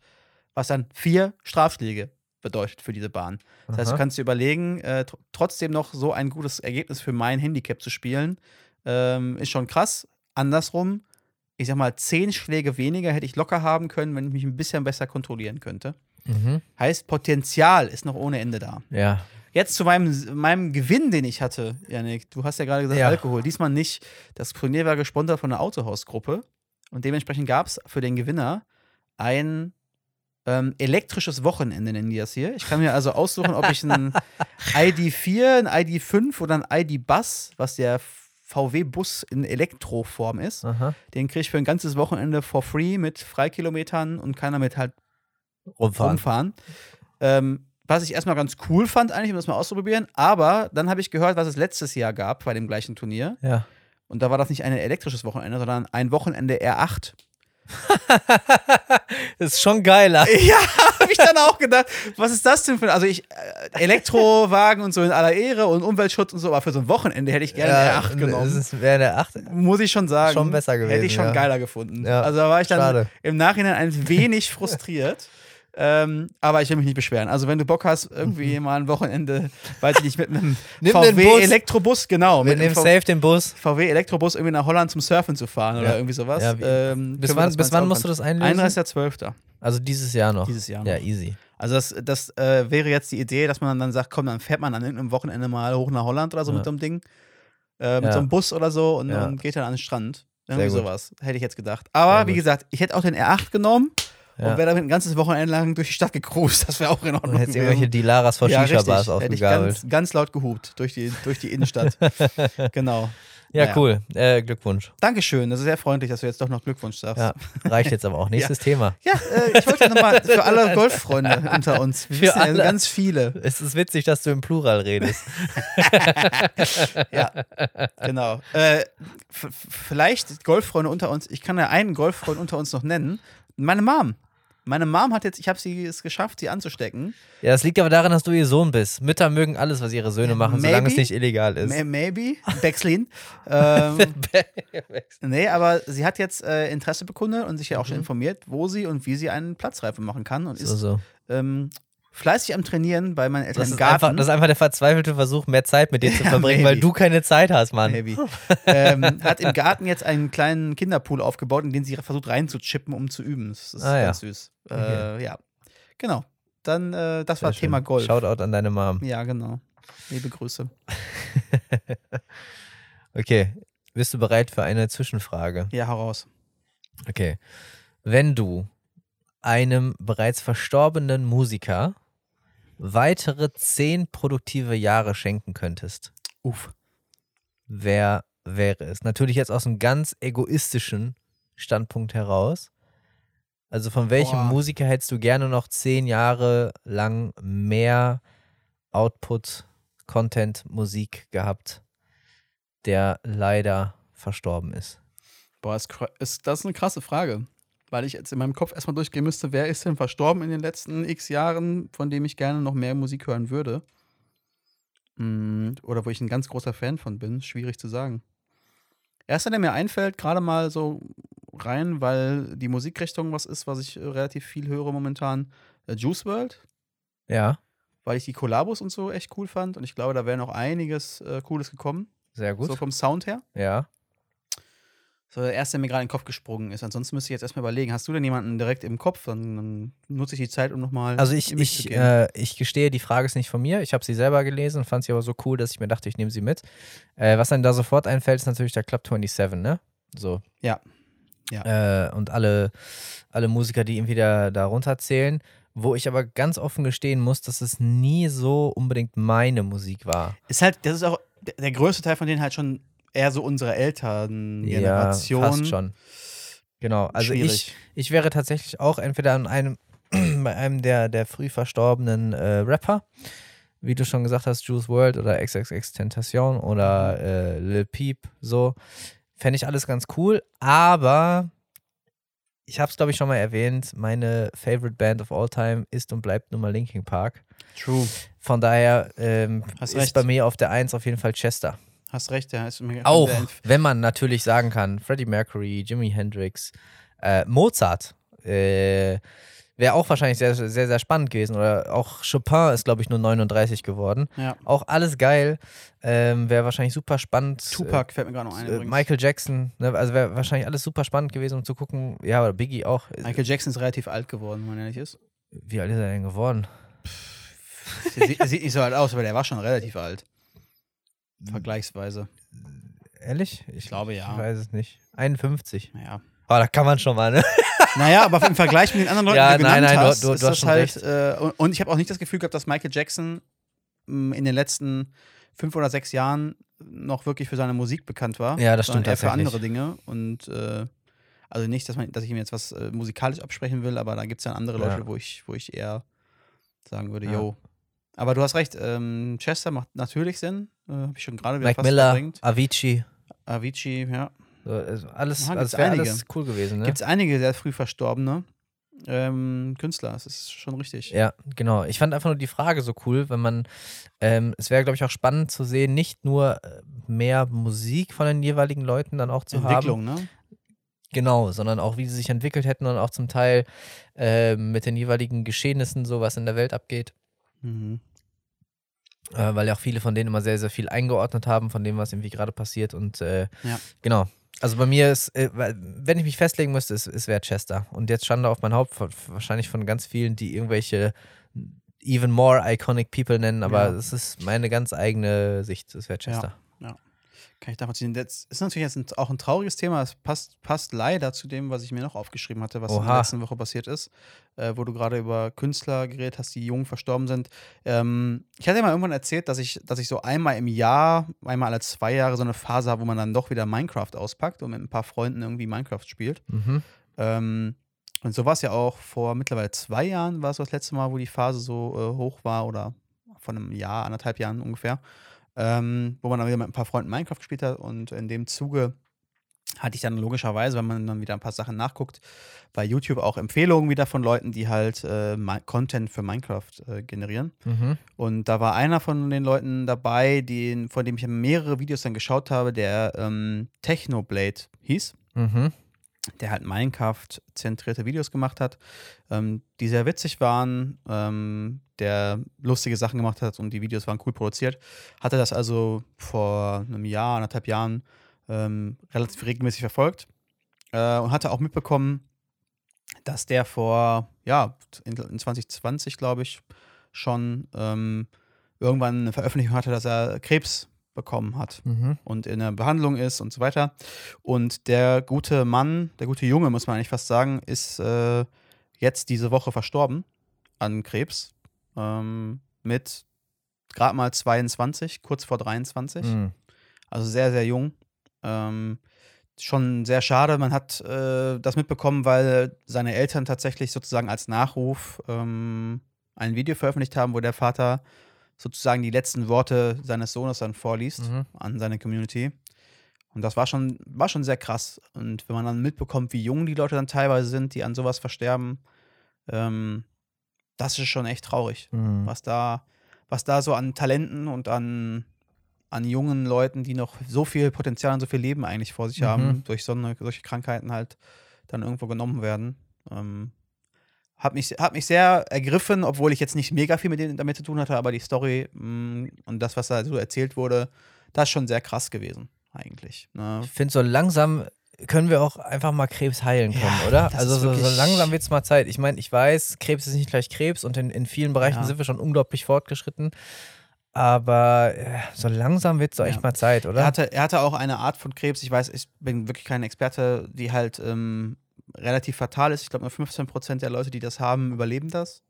Was dann vier Strafschläge bedeutet für diese Bahn. Das heißt, du Aha. kannst dir überlegen, äh, tr trotzdem noch so ein gutes Ergebnis für mein Handicap zu spielen, ähm, ist schon krass. Andersrum, ich sag mal, zehn Schläge weniger hätte ich locker haben können, wenn ich mich ein bisschen besser kontrollieren könnte. Mhm. Heißt, Potenzial ist noch ohne Ende da. Ja. Jetzt zu meinem, meinem Gewinn, den ich hatte, Janik. Du hast ja gerade gesagt, Ja. Alkohol. Diesmal nicht. Das Turnier war gesponsert von der Autohausgruppe. Und dementsprechend gab es für den Gewinner ein ähm, elektrisches Wochenende, nennen die das hier. Ich kann mir also aussuchen, ob ich ein ID4, ein ID5 oder ein ID-Bus, was der VW-Bus in Elektroform ist, Aha. den kriege ich für ein ganzes Wochenende for free mit Freikilometern und keiner mit halt Rumfahren. rumfahren. Ähm, was ich erstmal ganz cool fand, eigentlich, um das mal auszuprobieren. Aber dann habe ich gehört, was es letztes Jahr gab bei dem gleichen Turnier. Ja. Und da war das nicht ein elektrisches Wochenende, sondern ein Wochenende R8. das ist schon geiler. Ja, habe ich dann auch gedacht, was ist das denn für Also ich äh, Elektrowagen und so in aller Ehre und Umweltschutz und so, aber für so ein Wochenende hätte ich gerne Ja, eine 8 genommen. Das wäre der 8. muss ich schon sagen. Schon besser Hätte gewesen, ich schon ja. geiler gefunden. Ja, also da war ich dann schade. im Nachhinein ein wenig frustriert. Ähm, aber ich will mich nicht beschweren. Also, wenn du Bock hast, irgendwie mal ein Wochenende, weiß ich nicht, mit einem Mhm. VW Bus. Elektrobus, genau, Wir mit nehmen safe den Bus. VW Elektrobus irgendwie nach Holland zum Surfen zu fahren oder Ja. irgendwie sowas. Ja, ähm, Bis wann, bis wann musst du das einlösen? fahren. 31.12. Also dieses Jahr noch. Dieses Jahr noch. Ja, easy. Also das, das äh, wäre jetzt die Idee, dass man dann sagt, komm, dann fährt man an irgendeinem Wochenende mal hoch nach Holland oder so Ja. mit so einem Ding. Äh, mit so einem Bus oder so und, und geht dann an den Strand. Irgendwie sowas. Hätte ich jetzt gedacht. Aber wie gesagt, ich hätte auch den R8 genommen Ja. und wäre damit ein ganzes Wochenende lang durch die Stadt gecruised. Das wäre auch in Und Ordnung. jetzt irgendwelche Dilaras vor ja, Shisha-Bars aufgegabelt. ganz, ganz laut gehupt durch die, durch die Innenstadt. genau. Ja, Naja. cool. Äh, Glückwunsch. Dankeschön. Das ist sehr freundlich, dass du jetzt doch noch Glückwunsch sagst. Ja, reicht jetzt aber auch. Nächstes Thema. Ja, äh, ich wollte nochmal für alle Golffreunde unter uns. Wir Für wissen ja ganz viele. Es ist witzig, dass du im Plural redest. Ja, genau. Äh, vielleicht Golffreunde unter uns. Ich kann ja einen Golffreund unter uns noch nennen. Meine Mom. Meine Mom hat jetzt, ich habe sie es geschafft, sie anzustecken. Ja, das liegt aber daran, dass du ihr Sohn bist. Mütter mögen alles, was ihre Söhne machen, solange maybe. es nicht illegal ist. May- Maybe. Bexlin. ähm, nee, aber sie hat jetzt äh, Interesse bekundet und sich ja auch schon informiert, wo sie und wie sie einen Platzreife machen kann und so, ist so. ähm, fleißig am Trainieren bei meinen Eltern Das im Garten. einfach, das ist einfach der verzweifelte Versuch, mehr Zeit mit dir zu Ja, verbringen, weil maybe. du keine Zeit hast, Mann. Maybe. ähm, hat im Garten jetzt einen kleinen Kinderpool aufgebaut, in den sie versucht reinzuchippen, um zu üben. Das ist Ah, ja. ganz süß. Äh, Okay. ja. Genau. Dann, äh, das war Sehr Thema schön. Golf. Shoutout an deine Mom. Ja, genau. Liebe Grüße. Okay, bist du bereit für eine Zwischenfrage? Ja, heraus. Okay. Wenn du einem bereits verstorbenen Musiker weitere zehn produktive Jahre schenken könntest, Uff. wer wäre es? Natürlich jetzt aus einem ganz egoistischen Standpunkt heraus. Also von welchem Boah. Musiker hättest du gerne noch zehn Jahre lang mehr Output, Content, Musik gehabt, der leider verstorben ist? Boah, ist, ist, das ist eine krasse Frage. Weil ich jetzt in meinem Kopf erstmal durchgehen müsste, wer ist denn verstorben in den letzten x Jahren, von dem ich gerne noch mehr Musik hören würde. Mm, Oder wo ich ein ganz großer Fan von bin. Schwierig zu sagen. Erster, der mir einfällt, gerade mal so rein, weil die Musikrichtung was ist, was ich äh, relativ viel höre momentan. Äh, Juice World, Ja, weil ich die Kollabos und so echt cool fand. Und ich glaube, da wäre noch einiges äh, Cooles gekommen. sehr gut. So vom Sound her. Ja. So der erste, der mir gerade in den Kopf gesprungen ist. Ansonsten müsste ich jetzt erstmal überlegen, hast du denn jemanden direkt im Kopf? Dann, dann nutze ich die Zeit, um nochmal. Also ich, ich, äh, ich gestehe, die Frage ist nicht von mir. Ich habe sie selber gelesen und fand sie aber so cool, dass ich mir dachte, ich nehme sie mit. Äh, was dann da sofort einfällt, ist natürlich der Club 27, ne? So. Ja. Äh, und alle, alle Musiker, die irgendwie da, da runterzählen. Wo ich aber ganz offen gestehen muss, dass es nie so unbedingt meine Musik war. ist halt, das ist auch der größte Teil von denen halt schon eher so unsere Elterngeneration. Ja, fast schon. Genau. Also ich, Schwierig. ich wäre tatsächlich auch entweder an einem, bei einem der, der früh verstorbenen äh, Rapper, wie du schon gesagt hast, Juice World oder XXX Tentation oder äh, Lil Peep, so. Fände ich alles ganz cool, aber ich habe es, glaube ich, schon mal erwähnt, meine Favorite Band of all time ist und bleibt nun mal Linkin Park. True. Von daher ähm, ist recht. bei mir auf der Eins auf jeden Fall Chester. Hast recht, ja. Ist mir Auch, wenn man natürlich sagen kann, Freddie Mercury, Jimi Hendrix, äh, Mozart äh, wäre auch wahrscheinlich sehr, sehr, sehr spannend gewesen. Oder auch Chopin ist, glaube ich, nur 39 geworden. Ja. Auch alles geil. Ähm, wäre wahrscheinlich super spannend. Tupac fällt mir gerade noch ein. Äh, übrigens. Michael Jackson, ne, also wäre wahrscheinlich alles super spannend gewesen, um zu gucken. Ja, oder Biggie auch. Michael Jackson ist relativ alt geworden, wenn man ehrlich ist. Wie alt ist er denn geworden? Der sieht, der sieht nicht so alt aus, aber der war schon relativ alt. Vergleichsweise. Ehrlich? Ich glaube, ja. Ich weiß es nicht. 51. Naja. Oh, da kann man schon mal, ne? Naja, aber im Vergleich mit den anderen Leuten, Ja, die du nein, genannt nein, du- hast, du- du ist hast das halt. Äh, und, und ich habe auch nicht das Gefühl gehabt, dass Michael Jackson mh, in den letzten fünf oder sechs Jahren noch wirklich für seine Musik bekannt war. Ja, das stimmt eher für andere Dinge. Und äh, also nicht, dass, man, dass ich ihm jetzt was äh, musikalisch absprechen will, aber da gibt es dann andere Leute, Ja. wo, ich, wo ich eher sagen würde, Ja. yo. Aber du hast recht, ähm, Chester macht natürlich Sinn. Äh, habe ich schon gerade wieder Mike fast Miller, verdrängt. Avicii. Avicii, ja. So, also alles, Ja, also alles cool gewesen, ne? Gibt es einige sehr früh verstorbene ähm, Künstler, das ist schon richtig. Ja, genau. Ich fand einfach nur die Frage so cool, wenn man, ähm, es wäre, glaube ich, auch spannend zu sehen, nicht nur äh, mehr Musik von den jeweiligen Leuten dann auch zu haben. Entwicklung, ne? Genau, sondern auch, wie sie sich entwickelt hätten und auch zum Teil ähm, mit den jeweiligen Geschehnissen, so was in der Welt abgeht. Mhm. Äh, weil ja auch viele von denen immer sehr, sehr viel eingeordnet haben, von dem, was irgendwie gerade passiert. Und äh, Ja. genau. Also bei mir ist, äh, wenn ich mich festlegen müsste, es, es wäre Chester. Und jetzt Schande auf mein Haupt, wahrscheinlich von ganz vielen, die irgendwelche even more iconic people nennen, aber Ja. es ist meine ganz eigene Sicht, es wäre Chester. Kann ich nachvollziehen. Das ist natürlich jetzt auch ein trauriges Thema. Es passt, passt leider zu dem, was ich mir noch aufgeschrieben hatte, was in der Oha. letzten Woche passiert ist, äh, wo du gerade über Künstler geredet hast, die jung verstorben sind. Ähm, ich hatte ja mal irgendwann erzählt, dass ich, dass ich so einmal im Jahr, einmal alle zwei Jahre so eine Phase habe, wo man dann doch wieder Minecraft auspackt und mit ein paar Freunden irgendwie Minecraft spielt. Mhm. Ähm, und so war es ja auch vor mittlerweile zwei Jahren, war es das letzte Mal, wo die Phase so äh, hoch war oder von einem Jahr, anderthalb Jahren ungefähr, ähm, wo man dann wieder mit ein paar Freunden Minecraft gespielt hat und in dem Zuge hatte ich dann logischerweise, wenn man dann wieder ein paar Sachen nachguckt, bei YouTube auch Empfehlungen wieder von Leuten, die halt äh, Content für Minecraft äh, generieren. Mhm. Und da war einer von den Leuten dabei, den, von dem ich mehrere Videos dann geschaut habe, der ähm, Technoblade hieß Mhm. Der halt Minecraft-zentrierte Videos gemacht hat, ähm, die sehr witzig waren, ähm, der lustige Sachen gemacht hat und die Videos waren cool produziert. Hatte das also vor einem Jahr, anderthalb Jahren ähm, relativ regelmäßig verfolgt äh, und hatte auch mitbekommen, dass der vor, ja, in, in 2020, glaube ich, schon ähm, irgendwann eine Veröffentlichung hatte, dass er Krebs bekommen hat Mhm. und in der Behandlung ist und so weiter. Und der gute Mann, der gute Junge, muss man eigentlich fast sagen, ist äh, jetzt diese Woche verstorben an Krebs. Ähm, mit gerade mal 22, kurz vor 23. Mhm. Also sehr, sehr jung. Ähm, schon sehr schade. Man hat äh, das mitbekommen, weil seine Eltern tatsächlich sozusagen als Nachruf ähm, ein Video veröffentlicht haben, wo der Vater sozusagen die letzten Worte seines Sohnes dann vorliest Mhm. an seine Community. Und das war schon, war schon sehr krass. Und wenn man dann mitbekommt, wie jung die Leute dann teilweise sind, die an sowas versterben, ähm, das ist schon echt traurig Mhm. was da, was da so an Talenten und an, an jungen Leuten, die noch so viel Potenzial und so viel Leben eigentlich vor sich Mhm. haben, durch so eine, solche Krankheiten halt dann irgendwo genommen werden. Ähm, hat, mich, hat mich sehr ergriffen, obwohl ich jetzt nicht mega viel mit denen damit zu tun hatte, aber die Story mh, und das, was da so erzählt wurde, das ist schon sehr krass gewesen, eigentlich. Ne? Ich finde, so langsam können wir auch einfach mal Krebs heilen können, Ja, oder? Also so, so langsam wird es mal Zeit. Ich meine, ich weiß, Krebs ist nicht gleich Krebs und in, in vielen Bereichen Ja. sind wir schon unglaublich fortgeschritten. Aber äh, so langsam wird es doch echt Ja. mal Zeit, oder? Er hatte, er hatte auch eine Art von Krebs, ich weiß, ich bin wirklich kein Experte, die halt ähm, relativ fatal ist. Ich glaube, nur 15% der Leute, die das haben, überleben das.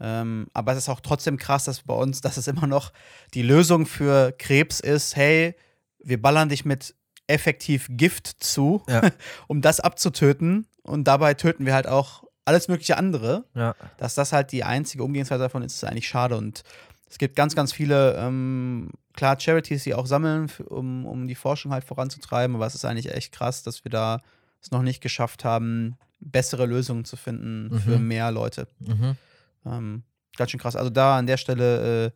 Ähm, aber es ist auch trotzdem krass, dass bei uns, dass es immer noch die Lösung für Krebs ist, hey, wir ballern dich mit effektiv Gift zu, Ja. um das abzutöten. Und dabei töten wir halt auch alles mögliche andere ja. dass das halt die einzige Umgehensweise davon ist, ist eigentlich schade. Und es gibt ganz, ganz viele, ähm, klar, Charities, die auch sammeln, um, um die Forschung halt voranzutreiben. Aber es ist eigentlich echt krass, dass wir da es noch nicht geschafft haben, bessere Lösungen zu finden für Mhm. mehr Leute. Mhm. Ähm, ganz schön krass. Also da an der Stelle äh,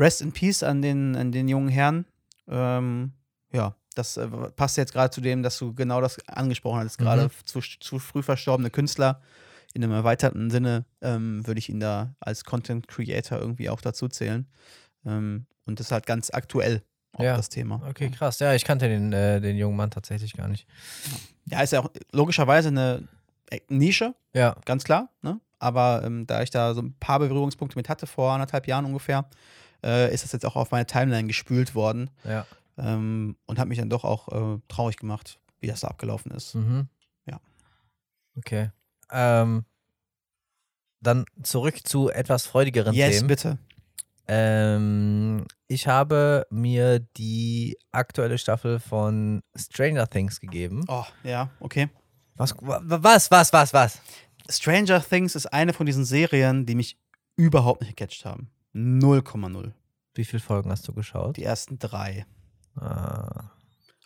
Rest in Peace an den, an den jungen Herrn. Ähm, ja, das äh, passt jetzt gerade zu dem, dass du genau das angesprochen hattest, Mhm. gerade zu, zu früh verstorbene Künstler. In einem erweiterten Sinne ähm, würde ich ihn da als Content Creator irgendwie auch dazu zählen. Ähm, und das ist halt ganz aktuell auch Ja. das Thema. Okay, krass. Ja, ich kannte den, äh, den jungen Mann tatsächlich gar nicht. Ja, ist ja auch logischerweise eine äh, Nische, Ja. ganz klar. Ne? Aber ähm, da ich da so ein paar Berührungspunkte mit hatte, vor anderthalb Jahren ungefähr, äh, ist das jetzt auch auf meine Timeline gespült worden Ja. ähm, und hat mich dann doch auch äh, traurig gemacht, wie das da abgelaufen ist. Mhm. Ja. Okay. Ähm, dann zurück zu etwas freudigeren Yes, Themen. bitte. Ähm, ich habe mir die aktuelle Staffel von Stranger Things gegeben. Oh, ja, okay. Was, wa- was, was, was, was? Stranger Things ist eine von diesen Serien, die mich überhaupt nicht gecatcht haben. 0,0. Wie viele Folgen hast du geschaut? Die ersten drei. Ah,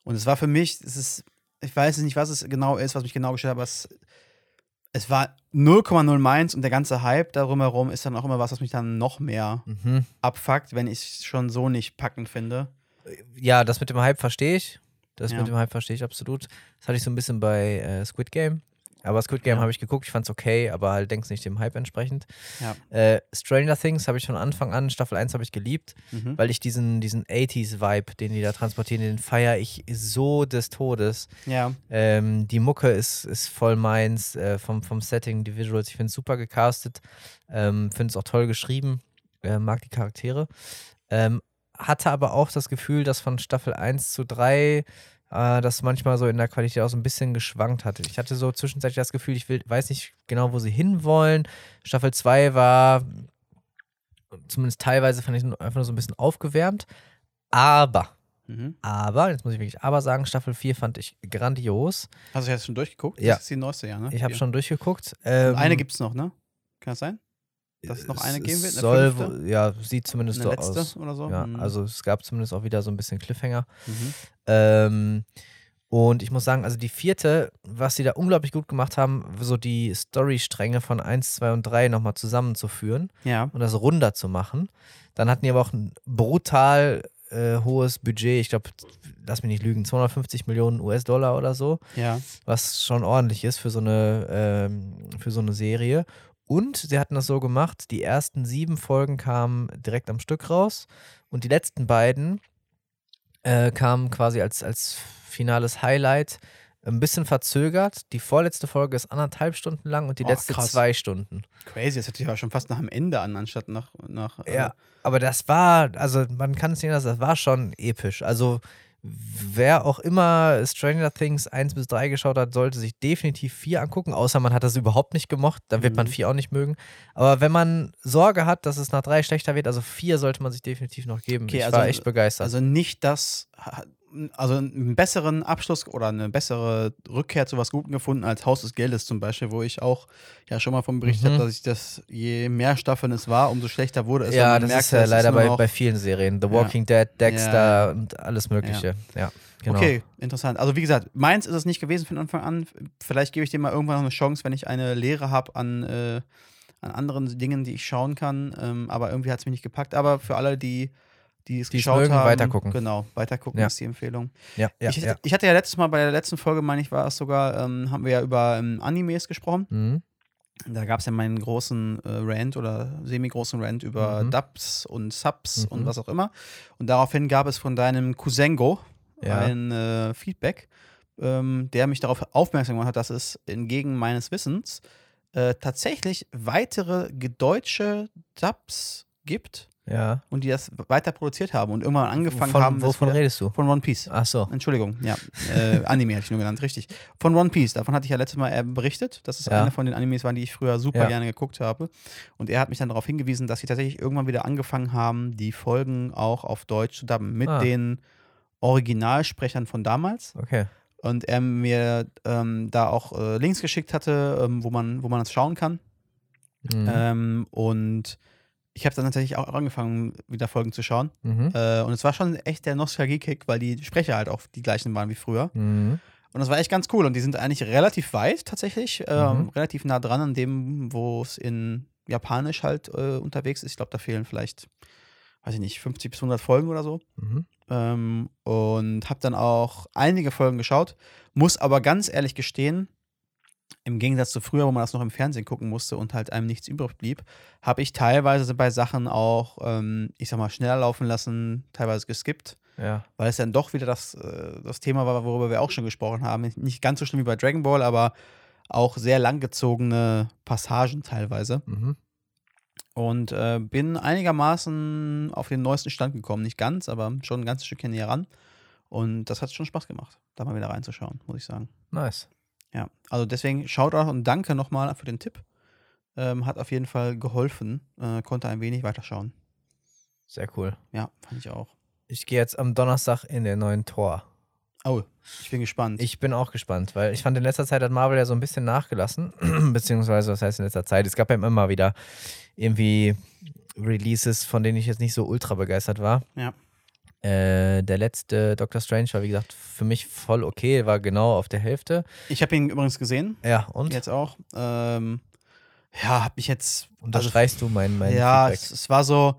Und es war für mich, es ist, ich weiß nicht, was es genau ist, was mich genau gestört hat, aber es, es war 0,0 meins und der ganze Hype darum herum ist dann auch immer was, was mich dann noch mehr Mhm. abfuckt, wenn ich es schon so nicht packend finde. Ja, das mit dem Hype verstehe ich. Das Ja. mit dem Hype verstehe ich absolut. Das hatte ich so ein bisschen bei äh, Squid Game. Aber Squid Game Ja. habe ich geguckt, ich fand es okay, aber halt denkst nicht dem Hype entsprechend. Ja. Äh, Stranger Things habe ich von Anfang an, Staffel 1 habe ich geliebt, Mhm. weil ich diesen, diesen 80s-Vibe, den die da transportieren, den feiere ich so des Todes. Ja, Ähm, die Mucke ist, ist voll meins, äh, vom, vom Setting, die Visuals. Ich finde es super gecastet, ähm, finde es auch toll geschrieben, äh, mag die Charaktere. Ähm, hatte aber auch das Gefühl, dass von Staffel 1 zu 3 äh, das manchmal so in der Qualität auch so ein bisschen geschwankt hatte. Ich hatte so zwischenzeitlich das Gefühl, ich will, weiß nicht genau, wo sie hinwollen. Staffel 2 war zumindest teilweise fand ich einfach nur so ein bisschen aufgewärmt. Aber, mhm. aber, jetzt muss ich wirklich aber sagen, Staffel 4 fand ich grandios. Hast du jetzt schon durchgeguckt? Ja. Das ist die neueste, ja, ne? Ich habe schon durchgeguckt. Ähm, eine gibt es noch, ne? Kann das sein? Dass es noch eine geben wird, eine Soll, ja, sieht zumindest Eine so aus. oder so? Ja, Mhm. also es gab zumindest auch wieder so ein bisschen Cliffhanger. Mhm. Ähm, und ich muss sagen, also die vierte, was sie da unglaublich gut gemacht haben, so die Storystränge von 1, 2 und 3 nochmal zusammenzuführen Ja. und das runder zu machen. Dann hatten die aber auch ein brutal äh, hohes Budget, ich glaube, lass mich nicht lügen, 250 Millionen US-Dollar oder so, Ja. was schon ordentlich ist für so eine, ähm, für so eine Serie. Und sie hatten das so gemacht, die ersten sieben Folgen kamen direkt am Stück raus und die letzten beiden äh, kamen quasi als, als finales Highlight ein bisschen verzögert. Die vorletzte Folge ist anderthalb Stunden lang und die Oh, letzte krass. zwei Stunden. Crazy, das hört sich aber schon fast nach dem Ende an, anstatt nach. nach äh, Ja, aber das war, also man kann es nicht anders, das war schon episch. Also wer auch immer Stranger Things 1 bis 3 geschaut hat, sollte sich definitiv 4 angucken, außer man hat das überhaupt nicht gemocht, dann wird man Mhm. 4 auch nicht mögen. Aber wenn man Sorge hat, dass es nach 3 schlechter wird, also 4 sollte man sich definitiv noch geben. Okay, ich also- war echt begeistert. Also nicht das. Also einen besseren Abschluss oder eine bessere Rückkehr zu was Gutem gefunden als Haus des Geldes zum Beispiel, wo ich auch ja schon mal von berichtet Mhm. habe, dass ich das, je mehr Staffeln es war, umso schlechter wurde es. ja, das merkt, ist ja es leider nur bei, bei vielen Serien. The Ja. Walking Dead, Dexter Ja. und alles Mögliche. Ja, genau. Okay, interessant. Also wie gesagt, meins ist es nicht gewesen von Anfang an. Vielleicht gebe ich dir mal irgendwann noch eine Chance, wenn ich eine Lehre habe an, äh, an anderen Dingen, die ich schauen kann. Ähm, aber irgendwie hat es mich nicht gepackt. Aber für alle, die, die es Die es geschaut mögen, haben, weitergucken. Genau, weitergucken Ja. ist die Empfehlung. Ja, ja, ich, ja. ich hatte ja letztes Mal bei der letzten Folge, meine ich, war es sogar, ähm, haben wir ja über ähm, Animes gesprochen. Mhm. Da gab es ja meinen großen äh, Rant oder semi-großen Rant über Mhm. Dubs und Subs und Mhm. was auch immer. Und daraufhin gab es von deinem Cousengo Ja. ein äh, Feedback, ähm, der mich darauf aufmerksam gemacht hat, dass es entgegen meines Wissens äh, tatsächlich weitere deutsche Dubs gibt ja. und die das weiter produziert haben und irgendwann angefangen Wovon, haben. wovon redest du? Von One Piece. Ach so. Entschuldigung, ja. Äh, Anime hatte ich nur genannt, richtig. Von One Piece, davon hatte ich ja letztes Mal berichtet, dass es Ja. eine von den Animes waren, die ich früher super Ja. gerne geguckt habe. Und er hat mich dann darauf hingewiesen, dass sie tatsächlich irgendwann wieder angefangen haben, die Folgen auch auf Deutsch zu dubben mit Ah. den Originalsprechern von damals. Okay. Und er mir ähm, da auch äh, Links geschickt hatte, ähm, wo, man, wo man das schauen kann. Mhm. Ähm, und ich habe dann tatsächlich auch angefangen, wieder Folgen zu schauen. Mhm. Äh, und es war schon echt der Nostalgie-Kick, weil die Sprecher halt auch die gleichen waren wie früher. Mhm. Und das war echt ganz cool. Und die sind eigentlich relativ weit tatsächlich, ähm, Mhm. relativ nah dran an dem, wo es in Japanisch halt äh, unterwegs ist. Ich glaube, da fehlen vielleicht, weiß ich nicht, 50 bis 100 Folgen oder so. Mhm. Ähm, und habe dann auch einige Folgen geschaut. Muss aber ganz ehrlich gestehen, im Gegensatz zu früher, wo man das noch im Fernsehen gucken musste und halt einem nichts übrig blieb, habe ich teilweise bei Sachen auch, ähm, ich sag mal, schneller laufen lassen, teilweise geskippt Ja. weil es dann doch wieder das, äh, das Thema war, worüber wir auch schon gesprochen haben. Nicht ganz so schlimm wie bei Dragon Ball, aber auch sehr langgezogene Passagen teilweise. Mhm. Und äh, bin einigermaßen auf den neuesten Stand gekommen. Nicht ganz, aber schon ein ganzes Stückchen näher ran. Und das hat schon Spaß gemacht, da mal wieder reinzuschauen, muss ich sagen. Nice. Ja, also deswegen Shoutout und danke nochmal für den Tipp. Ähm, hat auf jeden Fall geholfen, äh, konnte ein wenig weiterschauen. Sehr cool. Ja, fand ich auch. Ich gehe jetzt am Donnerstag in den neuen Tor. Oh, ich bin gespannt. Ich bin auch gespannt, weil ich fand, in letzter Zeit hat Marvel ja so ein bisschen nachgelassen. Beziehungsweise, was heißt in letzter Zeit? Es gab ja immer wieder irgendwie Releases, von denen ich jetzt nicht so ultra begeistert war. Ja. Äh, der letzte Doctor Strange war, wie gesagt, für mich voll okay, war genau auf der Hälfte. Ich habe ihn übrigens gesehen, Ja, und? jetzt auch. Ähm, ja, habe ich jetzt. Unterstreichst du mein, mein ja, es, es war so,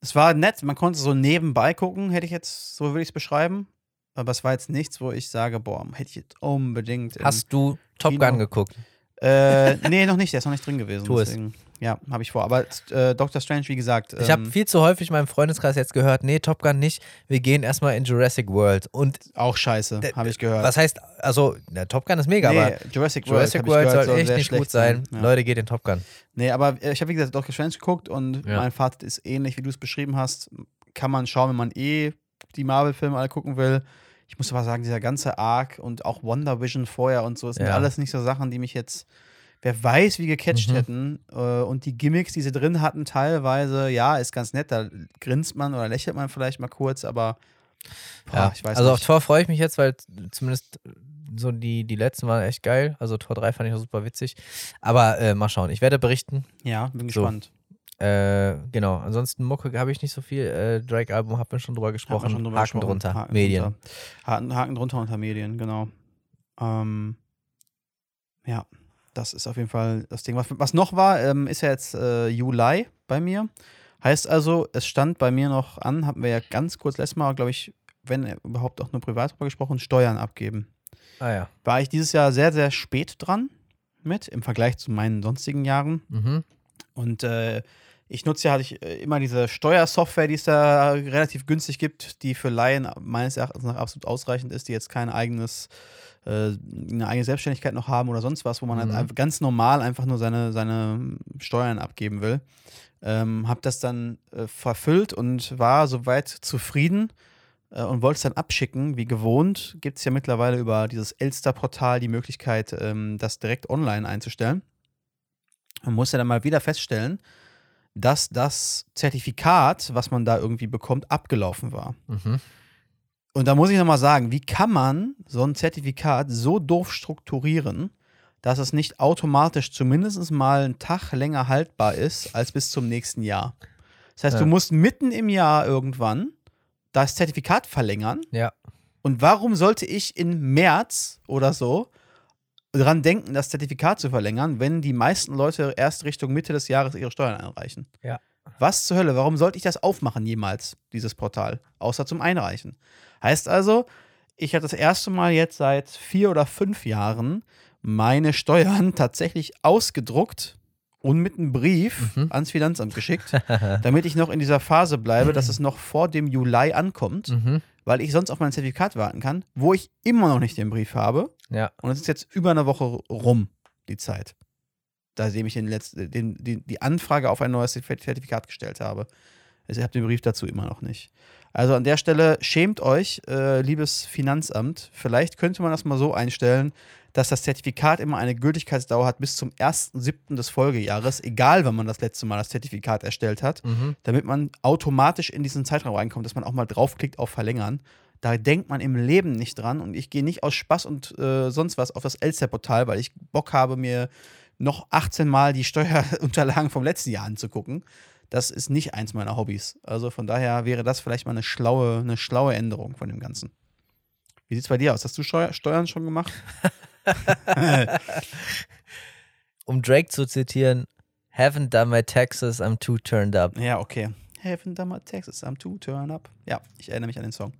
es war nett, man konnte so nebenbei gucken, hätte ich jetzt, so würde ich es beschreiben. Aber es war jetzt nichts, wo ich sage, boah, hätte ich jetzt unbedingt. Hast du Top Kino. Gun geguckt? Äh, nee, noch nicht, der ist noch nicht drin gewesen. Tu es. deswegen, ja, habe ich vor. Aber äh, Doctor Strange, wie gesagt. Ich habe ähm, viel zu häufig in meinem Freundeskreis jetzt gehört, nee, Top Gun nicht, wir gehen erstmal in Jurassic World. Und auch scheiße, Der- habe ich gehört. was heißt, also, der Top Gun ist mega, nee, aber Jurassic World, Jurassic World gehört, soll echt nicht gut sein. Ja. Leute, geht in Top Gun. Nee, aber äh, ich habe, wie gesagt, Doctor Strange geguckt und Ja. mein Fazit ist ähnlich, wie du es beschrieben hast. Kann man schauen, wenn man eh die Marvel-Filme alle gucken will. Ich muss aber sagen, dieser ganze Arc und auch Wonder Vision vorher und so, das sind Ja. alles nicht so Sachen, die mich jetzt, wer weiß, wie gecatcht Mhm. hätten. Äh, und die Gimmicks, die sie drin hatten, teilweise, ja, ist ganz nett, da grinst man oder lächelt man vielleicht mal kurz, aber boah, Ja, ich weiß also auf nicht. Tor freue ich mich jetzt, weil zumindest so die, die letzten waren echt geil. Also Tor 3 fand ich auch super witzig. Aber äh, mal schauen. Ich werde berichten. Ja, bin So. gespannt. Äh, genau. Ansonsten Mucke habe ich nicht so viel. Äh, Drake-Album haben wir schon drüber gesprochen. schon drüber Haken gesprochen. drunter. Haken Medien. Drunter. Haken, Haken drunter unter Medien, genau. Ähm, ja, das ist auf jeden Fall das Ding. Was, was noch war, ähm, ist ja jetzt äh, Juli bei mir. Heißt also, es stand bei mir noch an, hatten wir ja ganz kurz letztes Mal, glaube ich, wenn überhaupt auch nur privat drüber gesprochen, Steuern abgeben. Ah ja. War ich dieses Jahr sehr, sehr spät dran mit, im Vergleich zu meinen sonstigen Jahren. Mhm. Und äh, ich nutze ja hatte ich, äh, immer diese Steuersoftware, die es da relativ günstig gibt, die für Laien meines Erachtens nach absolut ausreichend ist, die jetzt kein eigenes, äh, eine eigene Selbstständigkeit noch haben oder sonst was, wo man Mhm. halt ganz normal einfach nur seine, seine Steuern abgeben will. Ähm, hab das dann äh, verfüllt und war soweit zufrieden äh, und wollte es dann abschicken. Wie gewohnt gibt es ja mittlerweile über dieses Elster-Portal die Möglichkeit, ähm, das direkt online einzustellen. Man muss ja dann mal wieder feststellen, dass das Zertifikat, was man da irgendwie bekommt, abgelaufen war. Mhm. Und da muss ich nochmal sagen, wie kann man so ein Zertifikat so doof strukturieren, dass es nicht automatisch zumindest mal einen Tag länger haltbar ist als bis zum nächsten Jahr? Das heißt, Ja. du musst mitten im Jahr irgendwann das Zertifikat verlängern. Ja. Und warum sollte ich in März oder so dran denken, das Zertifikat zu verlängern, wenn die meisten Leute erst Richtung Mitte des Jahres ihre Steuern einreichen? Ja. Was zur Hölle? Warum sollte ich das aufmachen jemals, dieses Portal? Außer zum Einreichen. Heißt also, ich habe das erste Mal jetzt seit vier oder fünf Jahren meine Steuern tatsächlich ausgedruckt und mit einem Brief Mhm. ans Finanzamt geschickt, damit ich noch in dieser Phase bleibe, dass es noch vor dem Juli ankommt, Mhm. Weil ich sonst auf mein Zertifikat warten kann, wo ich immer noch nicht den Brief habe. Ja. Und es ist jetzt über eine Woche rum, die Zeit. Seitdem ich den letzten, den, die, die Anfrage auf ein neues Zertifikat gestellt habe. Also ich habe den Brief dazu immer noch nicht. Also an der Stelle schämt euch, äh, liebes Finanzamt. Vielleicht könnte man das mal so einstellen, dass das Zertifikat immer eine Gültigkeitsdauer hat bis zum 1.7. des Folgejahres, egal wann man das letzte Mal das Zertifikat erstellt hat Mhm. damit man automatisch in diesen Zeitraum reinkommt, dass man auch mal draufklickt auf Verlängern. Da denkt man im Leben nicht dran und ich gehe nicht aus Spaß und äh, sonst was auf das Elster-Portal, weil ich Bock habe, mir noch 18 Mal die Steuerunterlagen vom letzten Jahr anzugucken. Das ist nicht eins meiner Hobbys. Also von daher wäre das vielleicht mal eine schlaue, eine schlaue Änderung von dem Ganzen. Wie sieht's bei dir aus? Hast du Steuer Steuern schon gemacht? Um Drake zu zitieren, haven't done my taxes, I'm too turned up. Ja, okay. Heaven Dummer Texas, I'm to turn up. Ja, ich erinnere mich an den Song.